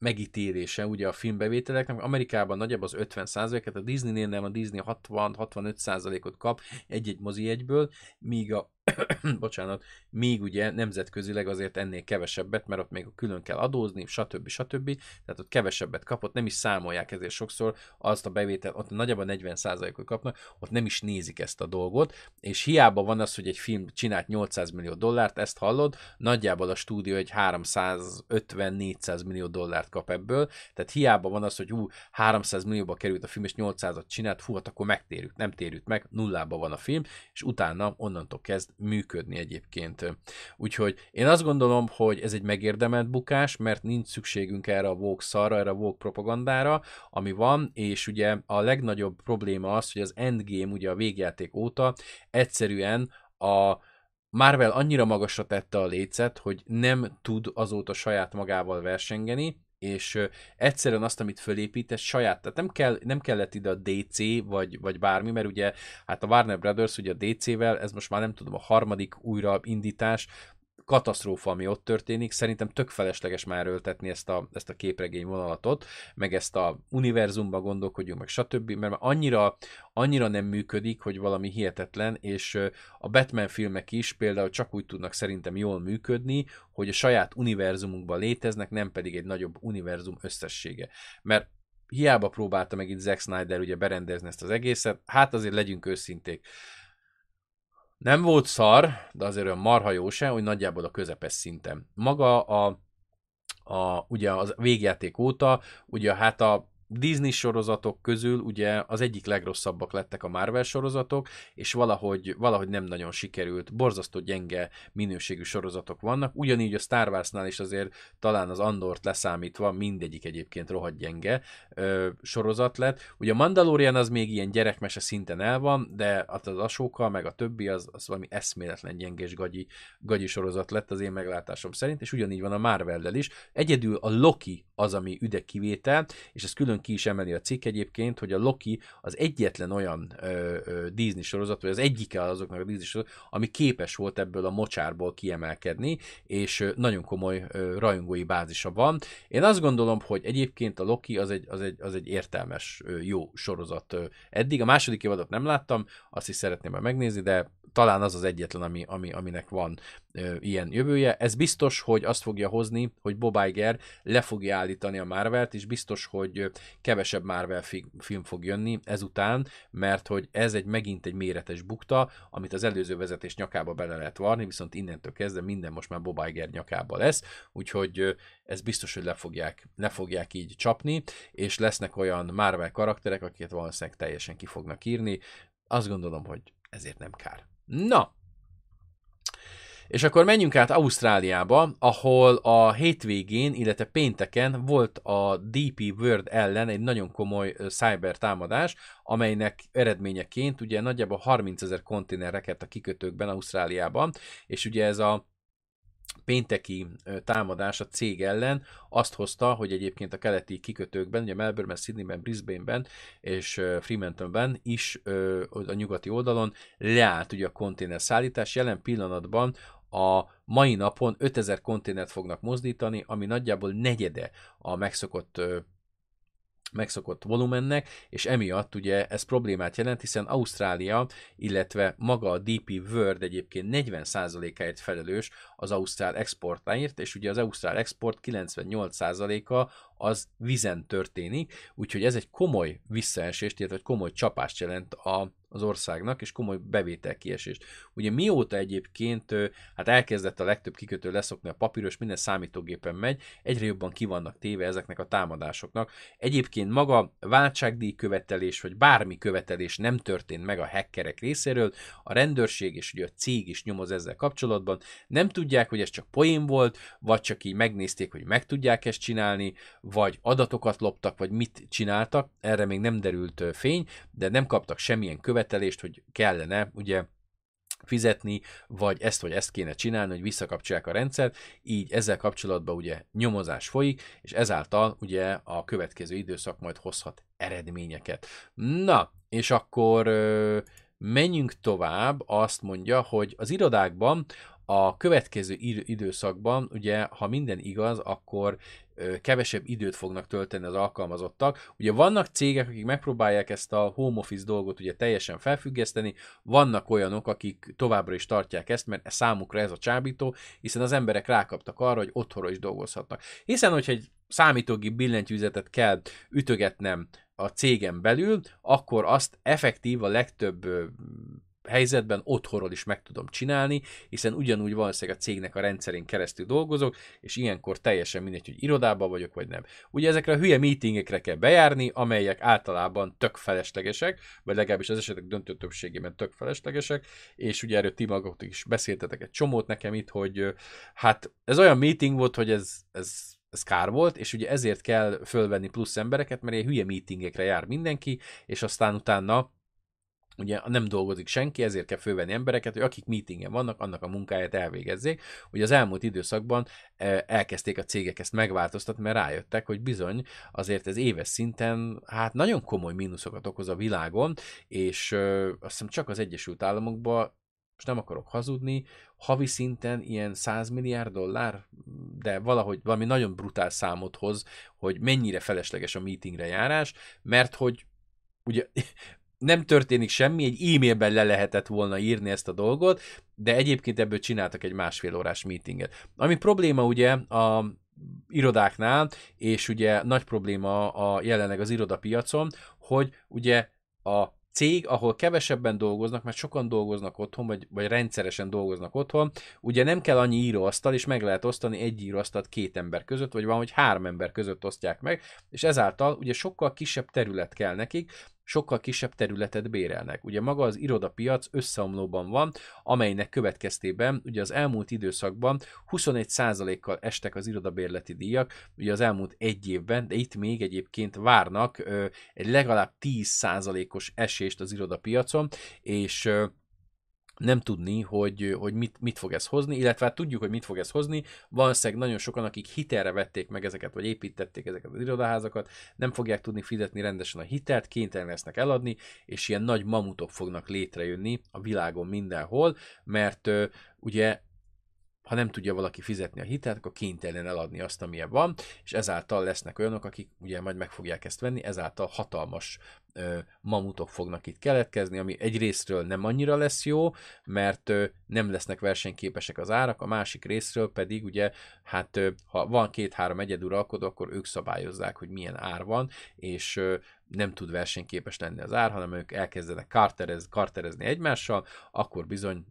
megítélése ugye a filmbevételeknek. Amerikában nagyjából az 50%-et, a Disneynél nem, a Disney 60-65%-ot kap egy-egy mozi egyből, míg a bocsánat, még ugye nemzetközileg azért ennél kevesebbet, mert ott még külön kell adózni, stb. stb. Tehát ott kevesebbet kapott, nem is számolják ezért sokszor azt a bevételt, ott nagyjából 40%-ot kapnak, ott nem is nézik ezt a dolgot, és hiába van az, hogy egy film csinált 800 millió dollárt, ezt hallod, nagyjából a stúdió egy 350-400 millió dollárt kap ebből, tehát hiába van az, hogy hú, 300 millióba került a film, és 800-at csinált, hú, hát akkor megtérült, nem térült meg, nullába van a film, és utána onnantól kezd működni egyébként. Úgyhogy én azt gondolom, hogy ez egy megérdemelt bukás, mert nincs szükségünk erre a Vogue szarra, erre a Vogue propagandára, ami van, és ugye a legnagyobb probléma az, hogy az Endgame ugye a végjáték óta egyszerűen a Marvel annyira magasra tette a lécet, hogy nem tud azóta saját magával versengeni, és egyszerűen azt, amit fölépít, saját, tehát nem, kell, nem kellett ide a DC, vagy, vagy bármi, mert ugye hát a Warner Brothers, ugye a DC-vel, ez most már nem tudom, a harmadik újraindítás, katasztrófa, ami ott történik. Szerintem tök felesleges már öltetni ezt a, ezt a képregény vonalatot, meg ezt a univerzumba gondolkodjunk, meg stb., mert annyira, annyira nem működik, hogy valami hihetetlen, és a Batman filmek is például csak úgy tudnak szerintem jól működni, hogy a saját univerzumunkban léteznek, nem pedig egy nagyobb univerzum összessége. Mert hiába próbálta meg itt Zack Snyder ugye berendezni ezt az egészet, hát azért legyünk őszinték nem volt szar, de azért olyan marha jó se, hogy nagyjából a közepes szinten. Maga a, a ugye az végjáték óta, ugye hát a Disney sorozatok közül ugye az egyik legrosszabbak lettek a Marvel sorozatok, és valahogy, valahogy nem nagyon sikerült, borzasztó gyenge minőségű sorozatok vannak, ugyanígy a Star Warsnál is azért talán az Andort leszámítva mindegyik egyébként rohadt gyenge ö, sorozat lett. Ugye a Mandalorian az még ilyen gyerekmese szinten el van, de az Asóka, meg a többi az, az valami eszméletlen gyenge és gagyi, gagyi sorozat lett az én meglátásom szerint, és ugyanígy van a Marvel-del is. Egyedül a Loki az, ami üde kivétel, és ez külön ki is emeli a cikk egyébként, hogy a Loki az egyetlen olyan ö, ö, Disney sorozat, vagy az egyike azoknak a Disney sorozat, ami képes volt ebből a mocsárból kiemelkedni, és nagyon komoly ö, rajongói bázisa van. Én azt gondolom, hogy egyébként a Loki az egy, az egy, az egy értelmes, ö, jó sorozat ö, eddig. A második évadot nem láttam, azt is szeretném már megnézni, de talán az az egyetlen, ami, ami, aminek van ö, ilyen jövője. Ez biztos, hogy azt fogja hozni, hogy Bob Iger le fogja állítani a Marvelt, és biztos, hogy kevesebb Marvel fi, film fog jönni ezután, mert hogy ez egy megint egy méretes bukta, amit az előző vezetés nyakába bele lehet varni, viszont innentől kezdve minden most már Bob Iger nyakába lesz, úgyhogy ez biztos, hogy le fogják, le fogják így csapni, és lesznek olyan Marvel karakterek, akiket valószínűleg teljesen ki fognak írni. Azt gondolom, hogy ezért nem kár. Na, és akkor menjünk át Ausztráliába, ahol a hétvégén, illetve pénteken volt a DP World ellen egy nagyon komoly cyber támadás, amelynek eredményeként ugye nagyjából 30 ezer konténer rekedt a kikötőkben Ausztráliában, és ugye ez a pénteki támadás a cég ellen azt hozta, hogy egyébként a keleti kikötőkben, ugye Melbourne, Sydneyben, Brisbaneben és Fremantleben is a nyugati oldalon leállt ugye a konténer szállítás. Jelen pillanatban a mai napon 5000 konténert fognak mozdítani, ami nagyjából negyede a megszokott megszokott volumennek, és emiatt ugye ez problémát jelent, hiszen Ausztrália, illetve maga a DP World egyébként 40%-áért felelős az ausztrál exportáért, és ugye az ausztrál export 98%-a az vizen történik, úgyhogy ez egy komoly visszaesést, illetve egy komoly csapást jelent a, az országnak, és komoly bevételkiesést. Ugye mióta egyébként hát elkezdett a legtöbb kikötő leszokni a papíros, minden számítógépen megy, egyre jobban ki vannak téve ezeknek a támadásoknak. Egyébként maga váltságdíj követelés, vagy bármi követelés nem történt meg a hackerek részéről, a rendőrség és ugye a cég is nyomoz ezzel kapcsolatban. Nem tudják, hogy ez csak poén volt, vagy csak így megnézték, hogy meg tudják ezt csinálni, vagy adatokat loptak, vagy mit csináltak, erre még nem derült fény, de nem kaptak semmilyen követelést, hogy kellene, ugye fizetni, vagy ezt vagy ezt kéne csinálni, hogy visszakapcsolják a rendszert, így ezzel kapcsolatban ugye nyomozás folyik, és ezáltal ugye a következő időszak majd hozhat eredményeket. Na, és akkor menjünk tovább, azt mondja, hogy az irodákban a következő időszakban, ugye, ha minden igaz, akkor kevesebb időt fognak tölteni az alkalmazottak. Ugye vannak cégek, akik megpróbálják ezt a home office dolgot ugye teljesen felfüggeszteni, vannak olyanok, akik továbbra is tartják ezt, mert számukra ez a csábító, hiszen az emberek rákaptak arra, hogy otthonra is dolgozhatnak. Hiszen, hogyha egy számítógép billentyűzetet kell ütögetnem a cégen belül, akkor azt effektív a legtöbb helyzetben otthonról is meg tudom csinálni, hiszen ugyanúgy valószínűleg a cégnek a rendszerén keresztül dolgozok, és ilyenkor teljesen mindegy, hogy irodában vagyok, vagy nem. Ugye ezekre a hülye meetingekre kell bejárni, amelyek általában tök feleslegesek, vagy legalábbis az esetek döntő többségében tök feleslegesek, és ugye erről ti magok is beszéltetek egy csomót nekem itt, hogy hát ez olyan meeting volt, hogy ez, ez ez kár volt, és ugye ezért kell fölvenni plusz embereket, mert ilyen hülye meetingekre jár mindenki, és aztán utána ugye nem dolgozik senki, ezért kell fölvenni embereket, hogy akik meetingen vannak, annak a munkáját elvégezzék. Ugye az elmúlt időszakban e, elkezdték a cégek ezt megváltoztatni, mert rájöttek, hogy bizony azért ez éves szinten hát nagyon komoly mínuszokat okoz a világon, és azt hiszem csak az Egyesült Államokban most nem akarok hazudni, havi szinten ilyen 100 milliárd dollár, de valahogy valami nagyon brutál számot hoz, hogy mennyire felesleges a meetingre járás, mert hogy ugye nem történik semmi, egy e-mailben le lehetett volna írni ezt a dolgot, de egyébként ebből csináltak egy másfél órás meetinget. Ami probléma ugye a irodáknál, és ugye nagy probléma a jelenleg az irodapiacon, hogy ugye a cég, ahol kevesebben dolgoznak, mert sokan dolgoznak otthon, vagy, vagy rendszeresen dolgoznak otthon, ugye nem kell annyi íróasztal, és meg lehet osztani egy íróasztalt két ember között, vagy van, hogy három ember között osztják meg, és ezáltal ugye sokkal kisebb terület kell nekik, sokkal kisebb területet bérelnek. Ugye maga az irodapiac összeomlóban van, amelynek következtében ugye az elmúlt időszakban 21%-kal estek az irodabérleti díjak, ugye az elmúlt egy évben, de itt még egyébként várnak ö, egy legalább 10%-os esést az irodapiacon, és ö, nem tudni, hogy, hogy mit, mit fog ez hozni, illetve hát tudjuk, hogy mit fog ez hozni. Valószínűleg nagyon sokan, akik hitelre vették meg ezeket, vagy építették ezeket az irodaházakat, nem fogják tudni fizetni rendesen a hitelt, kénytelen lesznek eladni, és ilyen nagy mamutok fognak létrejönni a világon mindenhol, mert ugye ha nem tudja valaki fizetni a hitelt, akkor kénytelen eladni azt, amilyen van, és ezáltal lesznek olyanok, akik ugye majd meg fogják ezt venni, ezáltal hatalmas ö, mamutok fognak itt keletkezni, ami egy részről nem annyira lesz jó, mert ö, nem lesznek versenyképesek az árak, a másik részről pedig ugye, hát ö, ha van két-három egyeduralkodó, akkor ők szabályozzák, hogy milyen ár van, és ö, nem tud versenyképes lenni az ár, hanem ők elkezdenek karterez, karterezni egymással, akkor bizony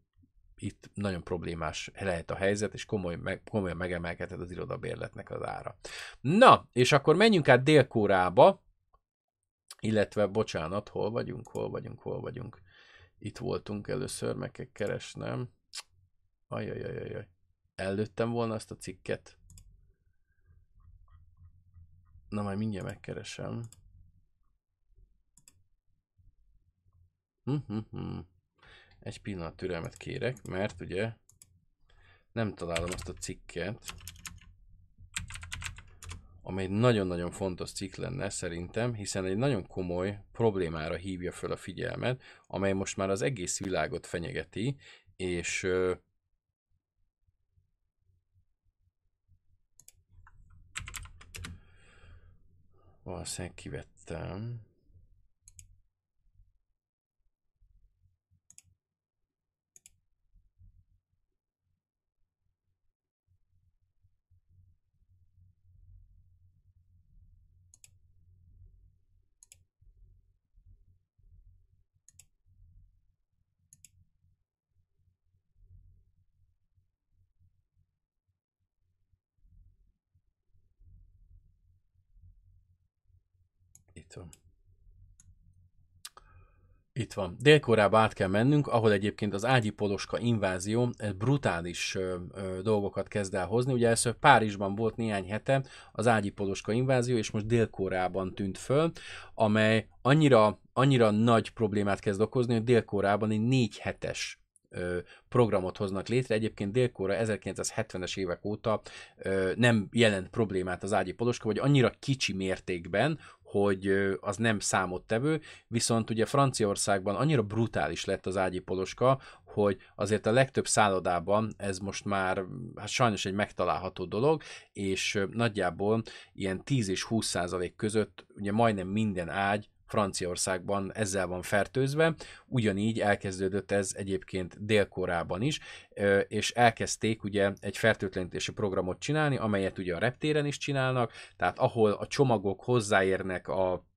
itt nagyon problémás lehet a helyzet, és komoly, meg, komolyan megemelkedhet az irodabérletnek az ára. Na, és akkor menjünk át Dél-Kórába, illetve, bocsánat, hol vagyunk, hol vagyunk, hol vagyunk. Itt voltunk először, meg kell keresnem. Ajajajajaj. Előttem volna azt a cikket. Na, majd mindjárt megkeresem. Hm-hm-hm. Egy pillanat türelmet kérek, mert ugye nem találom azt a cikket, amely nagyon-nagyon fontos cikk lenne szerintem, hiszen egy nagyon komoly problémára hívja föl a figyelmet, amely most már az egész világot fenyegeti, és valószínűleg kivettem. Itt van. Itt van. Dél-Koreába át kell mennünk, ahol egyébként az ágyi poloska invázió ez brutális ö, ö, dolgokat kezd el hozni. Ugye először Párizsban volt néhány hete az ágyi poloska invázió, és most Dél-Koreában tűnt föl, amely annyira, annyira nagy problémát kezd okozni, hogy Dél-Koreában egy négy hetes programot hoznak létre. Egyébként Dél-Korea 1970-es évek óta nem jelent problémát az ágyi poloska, vagy annyira kicsi mértékben, hogy az nem számottevő, viszont ugye Franciaországban annyira brutális lett az ágyi poloska, hogy azért a legtöbb szállodában ez most már hát sajnos egy megtalálható dolog, és nagyjából ilyen 10 és 20 százalék között ugye majdnem minden ágy Franciaországban ezzel van fertőzve, ugyanígy elkezdődött ez egyébként Dél-Korában is, és elkezdték ugye egy fertőtlenítési programot csinálni, amelyet ugye a reptéren is csinálnak, tehát ahol a csomagok hozzáérnek a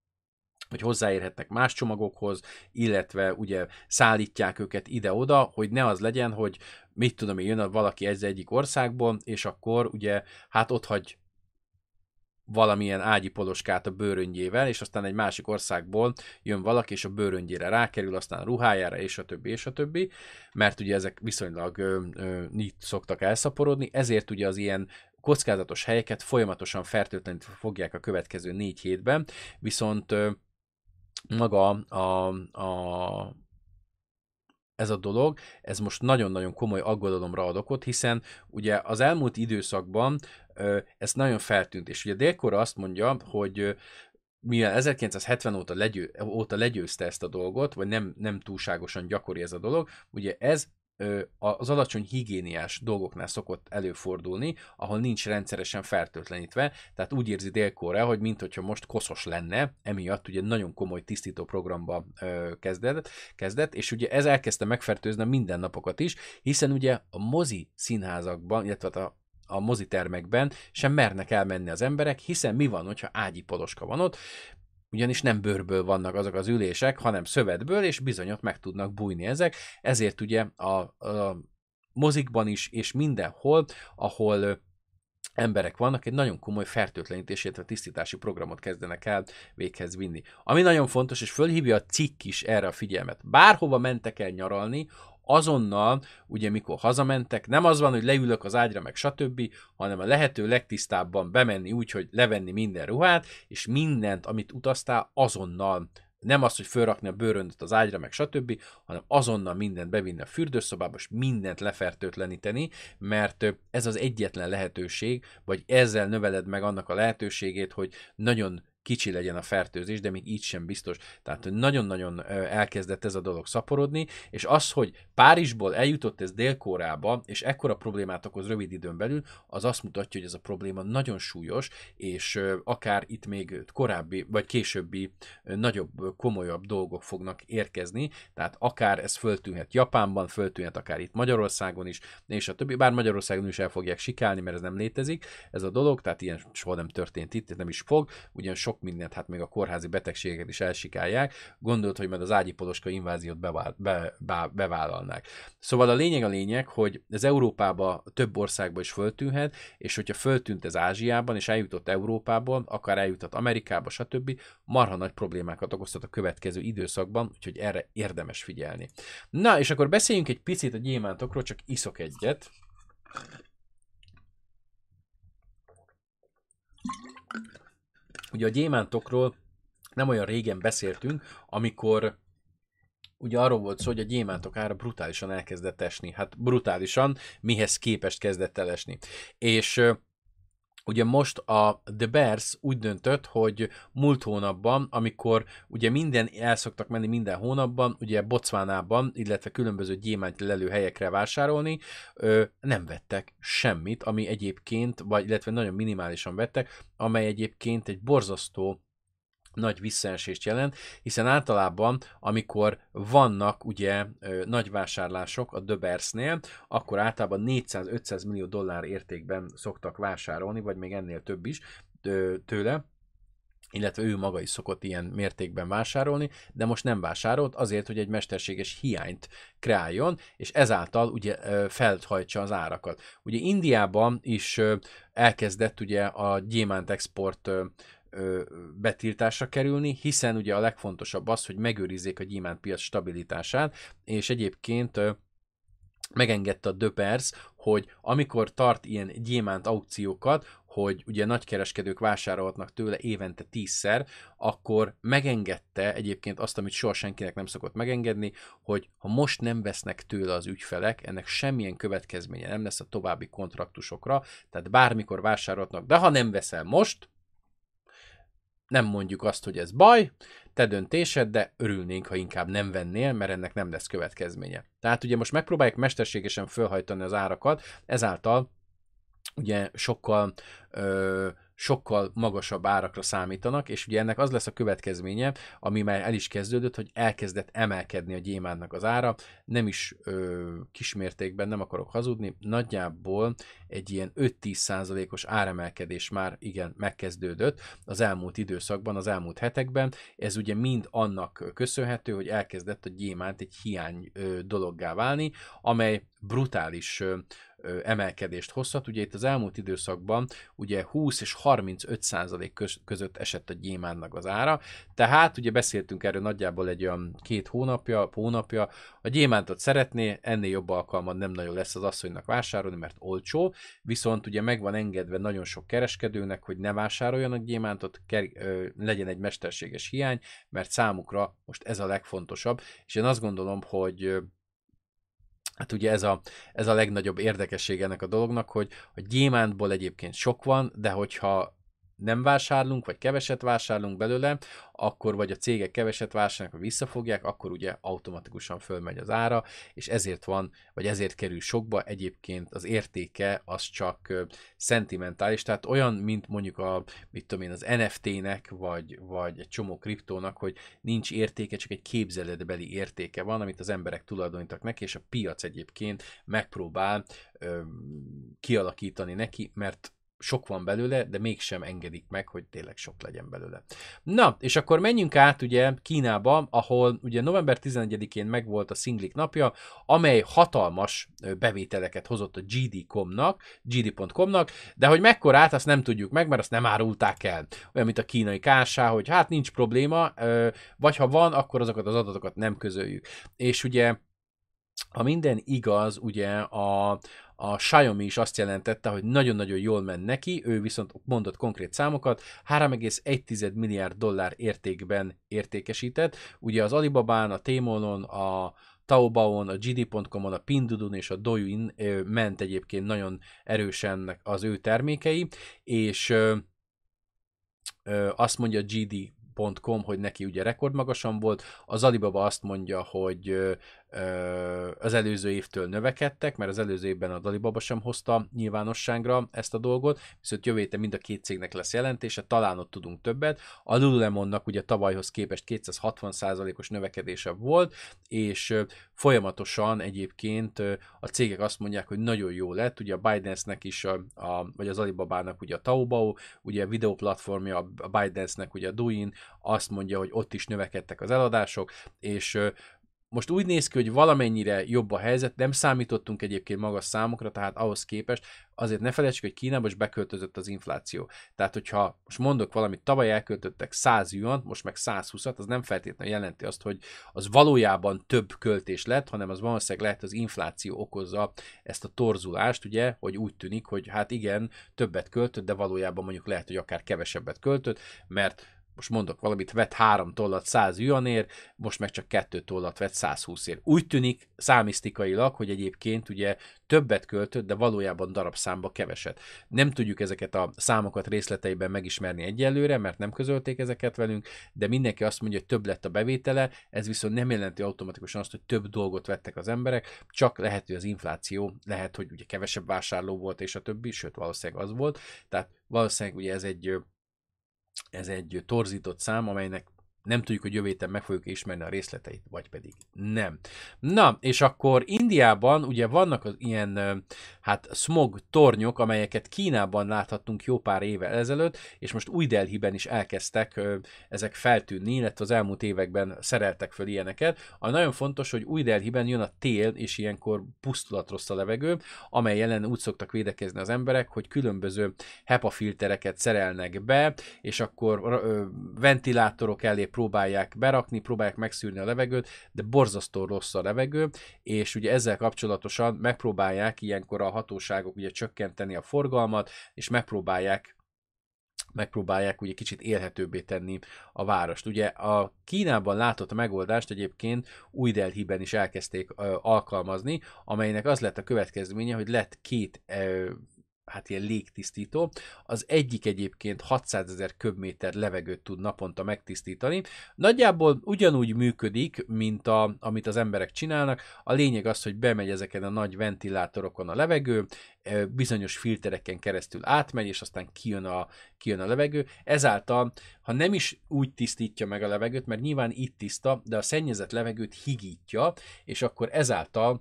hogy hozzáérhetnek más csomagokhoz, illetve ugye szállítják őket ide-oda, hogy ne az legyen, hogy mit tudom én, jön valaki ez egyik országból, és akkor ugye hát ott hagy valamilyen ágyi poloskát a bőröngyével, és aztán egy másik országból jön valaki, és a bőröngyére rákerül, aztán a ruhájára, és a többi, és a többi, mert ugye ezek viszonylag ö, ö, itt szoktak elszaporodni, ezért ugye az ilyen kockázatos helyeket folyamatosan fertőtlenítve fogják a következő négy hétben, viszont ö, maga a, a ez a dolog, ez most nagyon-nagyon komoly aggodalomra ad okot, hiszen ugye az elmúlt időszakban ez nagyon feltűnt, és ugye Délkora azt mondja, hogy mivel 1970 óta, legyő, óta legyőzte ezt a dolgot, vagy nem, nem túlságosan gyakori ez a dolog, ugye ez az alacsony higiéniás dolgoknál szokott előfordulni, ahol nincs rendszeresen fertőtlenítve, tehát úgy érzi dél hogy mintha most koszos lenne, emiatt ugye nagyon komoly tisztító programba kezdett, kezdett, és ugye ez elkezdte megfertőzni a mindennapokat is, hiszen ugye a mozi színházakban, illetve hát a a mozitermekben sem mernek elmenni az emberek, hiszen mi van, hogyha ágyi poloska van ott, ugyanis nem bőrből vannak azok az ülések, hanem szövetből, és bizonyot meg tudnak bújni ezek, ezért ugye a, a mozikban is, és mindenhol, ahol emberek vannak, egy nagyon komoly fertőtlenítés, illetve tisztítási programot kezdenek el véghez vinni. Ami nagyon fontos, és fölhívja a cikk is erre a figyelmet. Bárhova mentek el nyaralni, azonnal, ugye mikor hazamentek, nem az van, hogy leülök az ágyra, meg stb., hanem a lehető legtisztábban bemenni úgy, hogy levenni minden ruhát, és mindent, amit utaztál, azonnal nem az, hogy fölrakni a bőröndöt az ágyra, meg stb., hanem azonnal mindent bevinni a fürdőszobába, és mindent lefertőtleníteni, mert ez az egyetlen lehetőség, vagy ezzel növeled meg annak a lehetőségét, hogy nagyon kicsi legyen a fertőzés, de még így sem biztos. Tehát nagyon-nagyon elkezdett ez a dolog szaporodni, és az, hogy Párizsból eljutott ez Dél-Koreába, és ekkora problémát okoz rövid időn belül, az azt mutatja, hogy ez a probléma nagyon súlyos, és akár itt még korábbi, vagy későbbi nagyobb, komolyabb dolgok fognak érkezni, tehát akár ez föltűnhet Japánban, föltűnhet akár itt Magyarországon is, és a többi, bár Magyarországon is el fogják sikálni, mert ez nem létezik, ez a dolog, tehát ilyen soha nem történt itt, nem is fog, ugyan sok sok mindent, hát még a kórházi betegségeket is elsikálják, gondolt, hogy majd az ágyi poloska inváziót bevál, be, be, bevállalnák. Szóval a lényeg a lényeg, hogy ez Európába, több országba is föltűnhet, és hogyha föltűnt ez Ázsiában, és eljutott Európából, akár eljutott Amerikába, stb., marha nagy problémákat okozhat a következő időszakban, úgyhogy erre érdemes figyelni. Na, és akkor beszéljünk egy picit a gyémántokról, csak iszok egyet. Ugye a gyémántokról nem olyan régen beszéltünk, amikor ugye arról volt szó, hogy a gyémántok ára brutálisan elkezdett esni. Hát brutálisan, mihez képest kezdett el esni. És Ugye most a The Bears úgy döntött, hogy múlt hónapban, amikor ugye minden el szoktak menni minden hónapban, ugye Botswanában, illetve különböző gyémánt lelő helyekre vásárolni, ö, nem vettek semmit, ami egyébként, vagy illetve nagyon minimálisan vettek, amely egyébként egy borzasztó nagy visszaesést jelent, hiszen általában, amikor vannak ugye nagy vásárlások a Döbersnél, akkor általában 400-500 millió dollár értékben szoktak vásárolni, vagy még ennél több is tőle, illetve ő maga is szokott ilyen mértékben vásárolni, de most nem vásárolt azért, hogy egy mesterséges hiányt kreáljon, és ezáltal ugye felhajtsa az árakat. Ugye Indiában is elkezdett ugye a gyémánt export betiltásra kerülni, hiszen ugye a legfontosabb az, hogy megőrizzék a gyémántpiac stabilitását, és egyébként megengedte a Döpers, hogy amikor tart ilyen gyémánt aukciókat, hogy ugye nagykereskedők vásárolhatnak tőle évente tízszer, akkor megengedte egyébként azt, amit soha senkinek nem szokott megengedni, hogy ha most nem vesznek tőle az ügyfelek, ennek semmilyen következménye nem lesz a további kontraktusokra, tehát bármikor vásárolhatnak, de ha nem veszel most, nem mondjuk azt, hogy ez baj, te döntésed, de örülnénk, ha inkább nem vennél, mert ennek nem lesz következménye. Tehát ugye most megpróbáljuk mesterségesen fölhajtani az árakat, ezáltal ugye sokkal ö, sokkal magasabb árakra számítanak, és ugye ennek az lesz a következménye, ami már el is kezdődött, hogy elkezdett emelkedni a gyémántnak az ára, nem is ö, kismértékben, nem akarok hazudni, nagyjából egy ilyen 5-10 százalékos áremelkedés már igen megkezdődött az elmúlt időszakban, az elmúlt hetekben, ez ugye mind annak köszönhető, hogy elkezdett a gyémánt egy hiány ö, dologgá válni, amely brutális ö, emelkedést hozhat. Ugye itt az elmúlt időszakban ugye 20 és 35 százalék között esett a gyémánnak az ára, tehát ugye beszéltünk erről nagyjából egy olyan két hónapja, hónapja, a gyémántot szeretné, ennél jobb alkalmad nem nagyon lesz az asszonynak vásárolni, mert olcsó, viszont ugye meg van engedve nagyon sok kereskedőnek, hogy ne vásároljanak gyémántot, ker- ö, legyen egy mesterséges hiány, mert számukra most ez a legfontosabb, és én azt gondolom, hogy Hát ugye ez a, ez a legnagyobb érdekesség ennek a dolognak, hogy a gyémántból egyébként sok van, de hogyha nem vásárlunk, vagy keveset vásárlunk belőle, akkor vagy a cégek keveset vásárolnak, vagy visszafogják, akkor ugye automatikusan fölmegy az ára, és ezért van, vagy ezért kerül sokba, egyébként az értéke az csak szentimentális, tehát olyan, mint mondjuk a, mit tudom én, az NFT-nek, vagy, vagy egy csomó kriptónak, hogy nincs értéke, csak egy képzeletbeli értéke van, amit az emberek tulajdonítak neki, és a piac egyébként megpróbál ö, kialakítani neki, mert sok van belőle, de mégsem engedik meg, hogy tényleg sok legyen belőle. Na, és akkor menjünk át ugye Kínába, ahol ugye november 11-én megvolt a Singlik napja, amely hatalmas bevételeket hozott a GD.com-nak, GD.com-nak, de hogy mekkorát, azt nem tudjuk meg, mert azt nem árulták el. Olyan, mint a kínai kásá, hogy hát nincs probléma, vagy ha van, akkor azokat az adatokat nem közöljük. És ugye ha minden igaz, ugye a, a Xiaomi is azt jelentette, hogy nagyon-nagyon jól ment neki, ő viszont mondott konkrét számokat, 3,1 milliárd dollár értékben értékesített. Ugye az Alibabán, a Tmall-on, a Taobaon, a GD.com-on, a Pindudun és a Douyin ment egyébként nagyon erősen az ő termékei, és ö, azt mondja GD.com, hogy neki ugye rekordmagasan volt, az Alibaba azt mondja, hogy az előző évtől növekedtek, mert az előző évben a Dalibaba sem hozta nyilvánosságra ezt a dolgot, viszont jövő héten mind a két cégnek lesz jelentése, talán ott tudunk többet. A Lululemonnak ugye tavalyhoz képest 260%-os növekedése volt, és folyamatosan egyébként a cégek azt mondják, hogy nagyon jó lett, ugye a ByteDance-nek is, a, a, vagy az Alibabának ugye a Taobao, ugye a videóplatformja, a ByteDance-nek ugye a Douyin, azt mondja, hogy ott is növekedtek az eladások, és most úgy néz ki, hogy valamennyire jobb a helyzet, nem számítottunk egyébként magas számokra, tehát ahhoz képest azért ne felejtsük, hogy Kínába is beköltözött az infláció. Tehát, hogyha most mondok valamit, tavaly elköltöttek 100 yuan, most meg 120-at, az nem feltétlenül jelenti azt, hogy az valójában több költés lett, hanem az valószínűleg lehet az infláció okozza ezt a torzulást, ugye, hogy úgy tűnik, hogy hát igen, többet költött, de valójában mondjuk lehet, hogy akár kevesebbet költött, mert most mondok valamit, vett 3 tollat 100 juanér, most meg csak 2 tollat vett 120 ér. Úgy tűnik számisztikailag, hogy egyébként ugye többet költött, de valójában darabszámba keveset. Nem tudjuk ezeket a számokat részleteiben megismerni egyelőre, mert nem közölték ezeket velünk, de mindenki azt mondja, hogy több lett a bevétele, ez viszont nem jelenti automatikusan azt, hogy több dolgot vettek az emberek, csak lehet, hogy az infláció, lehet, hogy ugye kevesebb vásárló volt, és a többi, sőt valószínűleg az volt, tehát valószínűleg ugye ez egy ez egy torzított szám, amelynek nem tudjuk, hogy jövő héten meg fogjuk ismerni a részleteit, vagy pedig nem. Na, és akkor Indiában ugye vannak az ilyen hát smog tornyok, amelyeket Kínában láthattunk jó pár évvel ezelőtt, és most új Delhiben is elkezdtek ezek feltűnni, illetve az elmúlt években szereltek föl ilyeneket. A nagyon fontos, hogy új Delhiben jön a tél, és ilyenkor pusztulat rossz a levegő, amely ellen úgy szoktak védekezni az emberek, hogy különböző HEPA filtereket szerelnek be, és akkor ventilátorok elé próbálják berakni, próbálják megszűrni a levegőt, de borzasztó rossz a levegő, és ugye ezzel kapcsolatosan megpróbálják ilyenkor a hatóságok ugye csökkenteni a forgalmat, és megpróbálják megpróbálják ugye kicsit élhetőbbé tenni a várost. Ugye a Kínában látott megoldást egyébként új Delhiben is elkezdték ö, alkalmazni, amelynek az lett a következménye, hogy lett két ö, hát ilyen légtisztító. Az egyik egyébként 600 ezer köbméter levegőt tud naponta megtisztítani. Nagyjából ugyanúgy működik, mint a, amit az emberek csinálnak. A lényeg az, hogy bemegy ezeken a nagy ventilátorokon a levegő, bizonyos filtereken keresztül átmegy, és aztán kijön a, kijön a levegő. Ezáltal, ha nem is úgy tisztítja meg a levegőt, mert nyilván itt tiszta, de a szennyezett levegőt higítja, és akkor ezáltal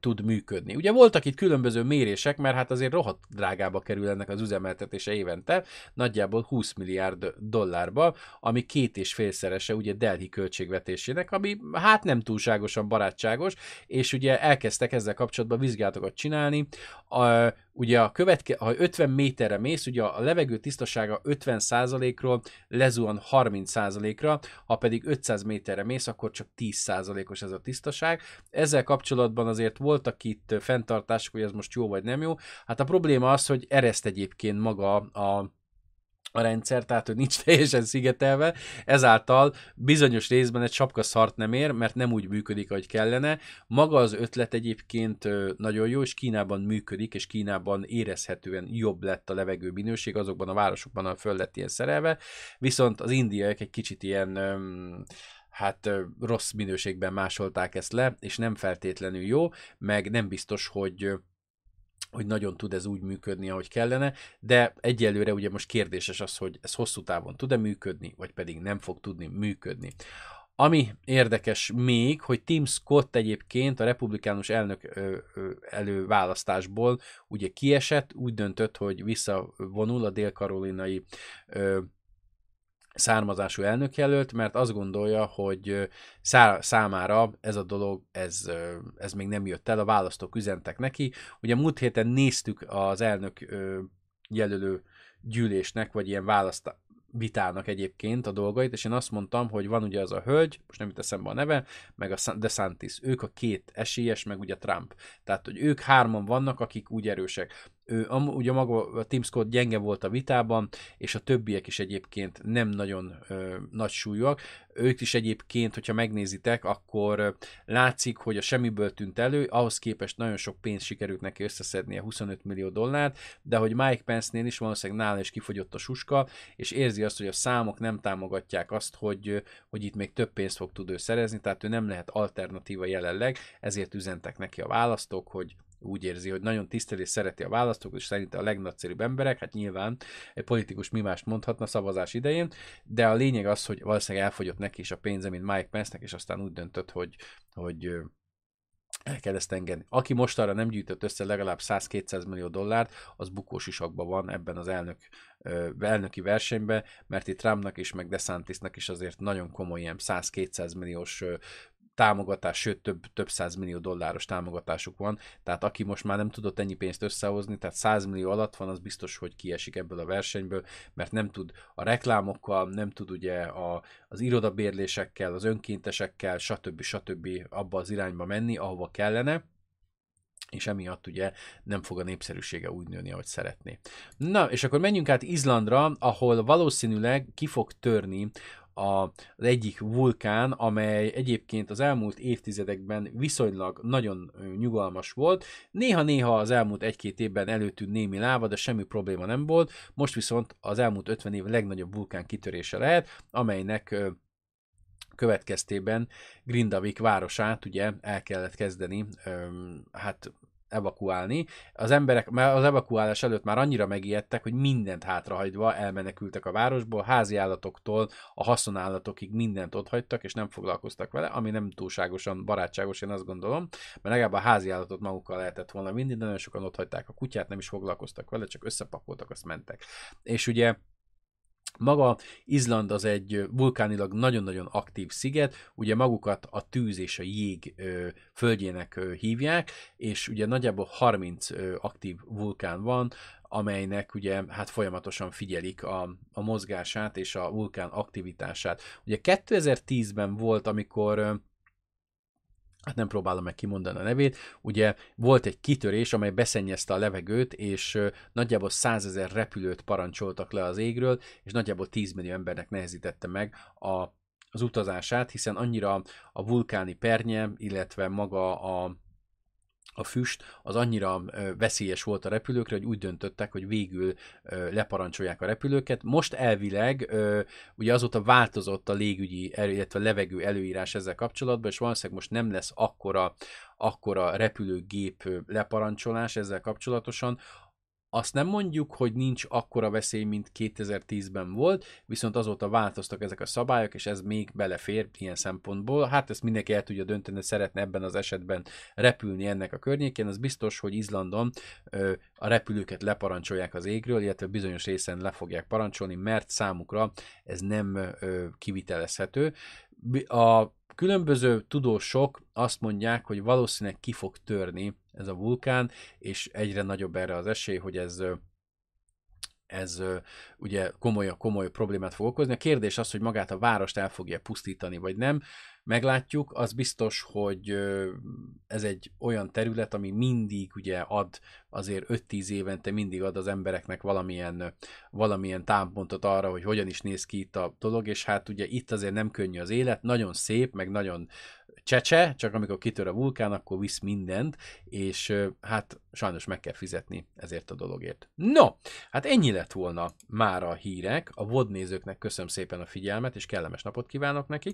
tud működni. Ugye voltak itt különböző mérések, mert hát azért rohadt drágába kerül ennek az üzemeltetése évente, nagyjából 20 milliárd dollárba, ami két és félszerese ugye Delhi költségvetésének, ami hát nem túlságosan barátságos, és ugye elkezdtek ezzel kapcsolatban vizsgálatokat csinálni. A, ugye a követke, ha 50 méterre mész, ugye a levegő tisztasága 50%-ról lezuhan 30%-ra, ha pedig 500 méterre mész, akkor csak 10%-os ez a tisztaság. Ezzel kapcsolatban azért voltak itt fenntartások, hogy ez most jó vagy nem jó. Hát a probléma az, hogy ereszt egyébként maga a a rendszer, tehát hogy nincs teljesen szigetelve, ezáltal bizonyos részben egy sapka szart nem ér, mert nem úgy működik, ahogy kellene. Maga az ötlet egyébként nagyon jó, és Kínában működik, és Kínában érezhetően jobb lett a levegő minőség azokban a városokban, ahol föl lett ilyen szerelve, viszont az indiaiak egy kicsit ilyen hát rossz minőségben másolták ezt le, és nem feltétlenül jó, meg nem biztos, hogy hogy nagyon tud ez úgy működni, ahogy kellene, de egyelőre ugye most kérdéses az, hogy ez hosszú távon tud-e működni, vagy pedig nem fog tudni működni. Ami érdekes még, hogy Tim Scott egyébként a republikánus elnök előválasztásból ugye kiesett, úgy döntött, hogy visszavonul a dél-karolinai származású elnökjelölt, mert azt gondolja, hogy szá- számára ez a dolog, ez, ez még nem jött el, a választók üzentek neki. Ugye múlt héten néztük az elnök jelölő gyűlésnek, vagy ilyen választ, vitának egyébként a dolgait, és én azt mondtam, hogy van ugye az a hölgy, most nem jut eszembe a neve, meg a DeSantis, ők a két esélyes, meg ugye Trump. Tehát, hogy ők hárman vannak, akik úgy erősek ő, ugye maga a Tim Scott gyenge volt a vitában, és a többiek is egyébként nem nagyon ö, nagy súlyúak. Ők is egyébként, hogyha megnézitek, akkor látszik, hogy a semmiből tűnt elő, ahhoz képest nagyon sok pénz sikerült neki összeszednie, 25 millió dollárt, de hogy Mike Pence-nél is valószínűleg nála is kifogyott a suska, és érzi azt, hogy a számok nem támogatják azt, hogy, hogy itt még több pénzt fog tud ő szerezni, tehát ő nem lehet alternatíva jelenleg, ezért üzentek neki a választók, hogy úgy érzi, hogy nagyon tiszteli és szereti a választók, és szerinte a legnagyszerűbb emberek, hát nyilván egy politikus mi mást mondhatna szavazás idején, de a lényeg az, hogy valószínűleg elfogyott neki is a pénze, mint Mike Pence-nek, és aztán úgy döntött, hogy, hogy el kell ezt engedni. Aki most arra nem gyűjtött össze legalább 100-200 millió dollárt, az bukós isakban van ebben az elnök, elnöki versenyben, mert itt Trumpnak is, meg DeSantisnak is azért nagyon komoly ilyen 100-200 milliós támogatás, sőt több, több millió dolláros támogatásuk van, tehát aki most már nem tudott ennyi pénzt összehozni, tehát 100 millió alatt van, az biztos, hogy kiesik ebből a versenyből, mert nem tud a reklámokkal, nem tud ugye a, az irodabérlésekkel, az önkéntesekkel, stb. stb. abba az irányba menni, ahova kellene, és emiatt ugye nem fog a népszerűsége úgy nőni, ahogy szeretné. Na, és akkor menjünk át Izlandra, ahol valószínűleg ki fog törni a, az egyik vulkán, amely egyébként az elmúlt évtizedekben viszonylag nagyon nyugalmas volt. Néha-néha az elmúlt egy-két évben előtűnt némi láva, de semmi probléma nem volt. Most viszont az elmúlt 50 év legnagyobb vulkán kitörése lehet, amelynek következtében Grindavik városát ugye el kellett kezdeni hát evakuálni. Az emberek mert az evakuálás előtt már annyira megijedtek, hogy mindent hátrahagyva elmenekültek a városból, házi állatoktól a haszonállatokig mindent otthagytak, és nem foglalkoztak vele, ami nem túlságosan barátságos, én azt gondolom, mert legalább a házi állatot magukkal lehetett volna vinni, de nagyon sokan otthagyták a kutyát, nem is foglalkoztak vele, csak összepakoltak, azt mentek. És ugye maga Izland az egy vulkánilag nagyon-nagyon aktív sziget, ugye magukat a tűz és a jég földjének hívják, és ugye nagyjából 30 ö, aktív vulkán van, amelynek ugye hát folyamatosan figyelik a, a mozgását és a vulkán aktivitását. Ugye 2010-ben volt, amikor hát nem próbálom meg kimondani a nevét, ugye volt egy kitörés, amely beszennyezte a levegőt, és nagyjából százezer repülőt parancsoltak le az égről, és nagyjából 10 millió embernek nehezítette meg a, az utazását, hiszen annyira a vulkáni pernye, illetve maga a a füst az annyira veszélyes volt a repülőkre, hogy úgy döntöttek, hogy végül leparancsolják a repülőket. Most elvileg ugye azóta változott a légügyi, illetve a levegő előírás ezzel kapcsolatban, és valószínűleg most nem lesz akkora, akkora repülőgép leparancsolás ezzel kapcsolatosan, azt nem mondjuk, hogy nincs akkora veszély, mint 2010-ben volt, viszont azóta változtak ezek a szabályok, és ez még belefér ilyen szempontból. Hát ezt mindenki el tudja dönteni, hogy szeretne ebben az esetben repülni ennek a környékén. Az biztos, hogy Izlandon ö, a repülőket leparancsolják az égről, illetve bizonyos részen le fogják parancsolni, mert számukra ez nem ö, kivitelezhető. A különböző tudósok azt mondják, hogy valószínűleg ki fog törni ez a vulkán, és egyre nagyobb erre az esély, hogy ez ez ugye komoly, komoly problémát fog okozni. A kérdés az, hogy magát a várost el fogja pusztítani, vagy nem meglátjuk. Az biztos, hogy ez egy olyan terület, ami mindig ugye ad azért 5-10 évente mindig ad az embereknek valamilyen, valamilyen támpontot arra, hogy hogyan is néz ki itt a dolog, és hát ugye itt azért nem könnyű az élet, nagyon szép, meg nagyon csecse, csak amikor kitör a vulkán, akkor visz mindent, és hát sajnos meg kell fizetni ezért a dologért. No, hát ennyi lett volna már a hírek. A vodnézőknek köszönöm szépen a figyelmet, és kellemes napot kívánok nekik.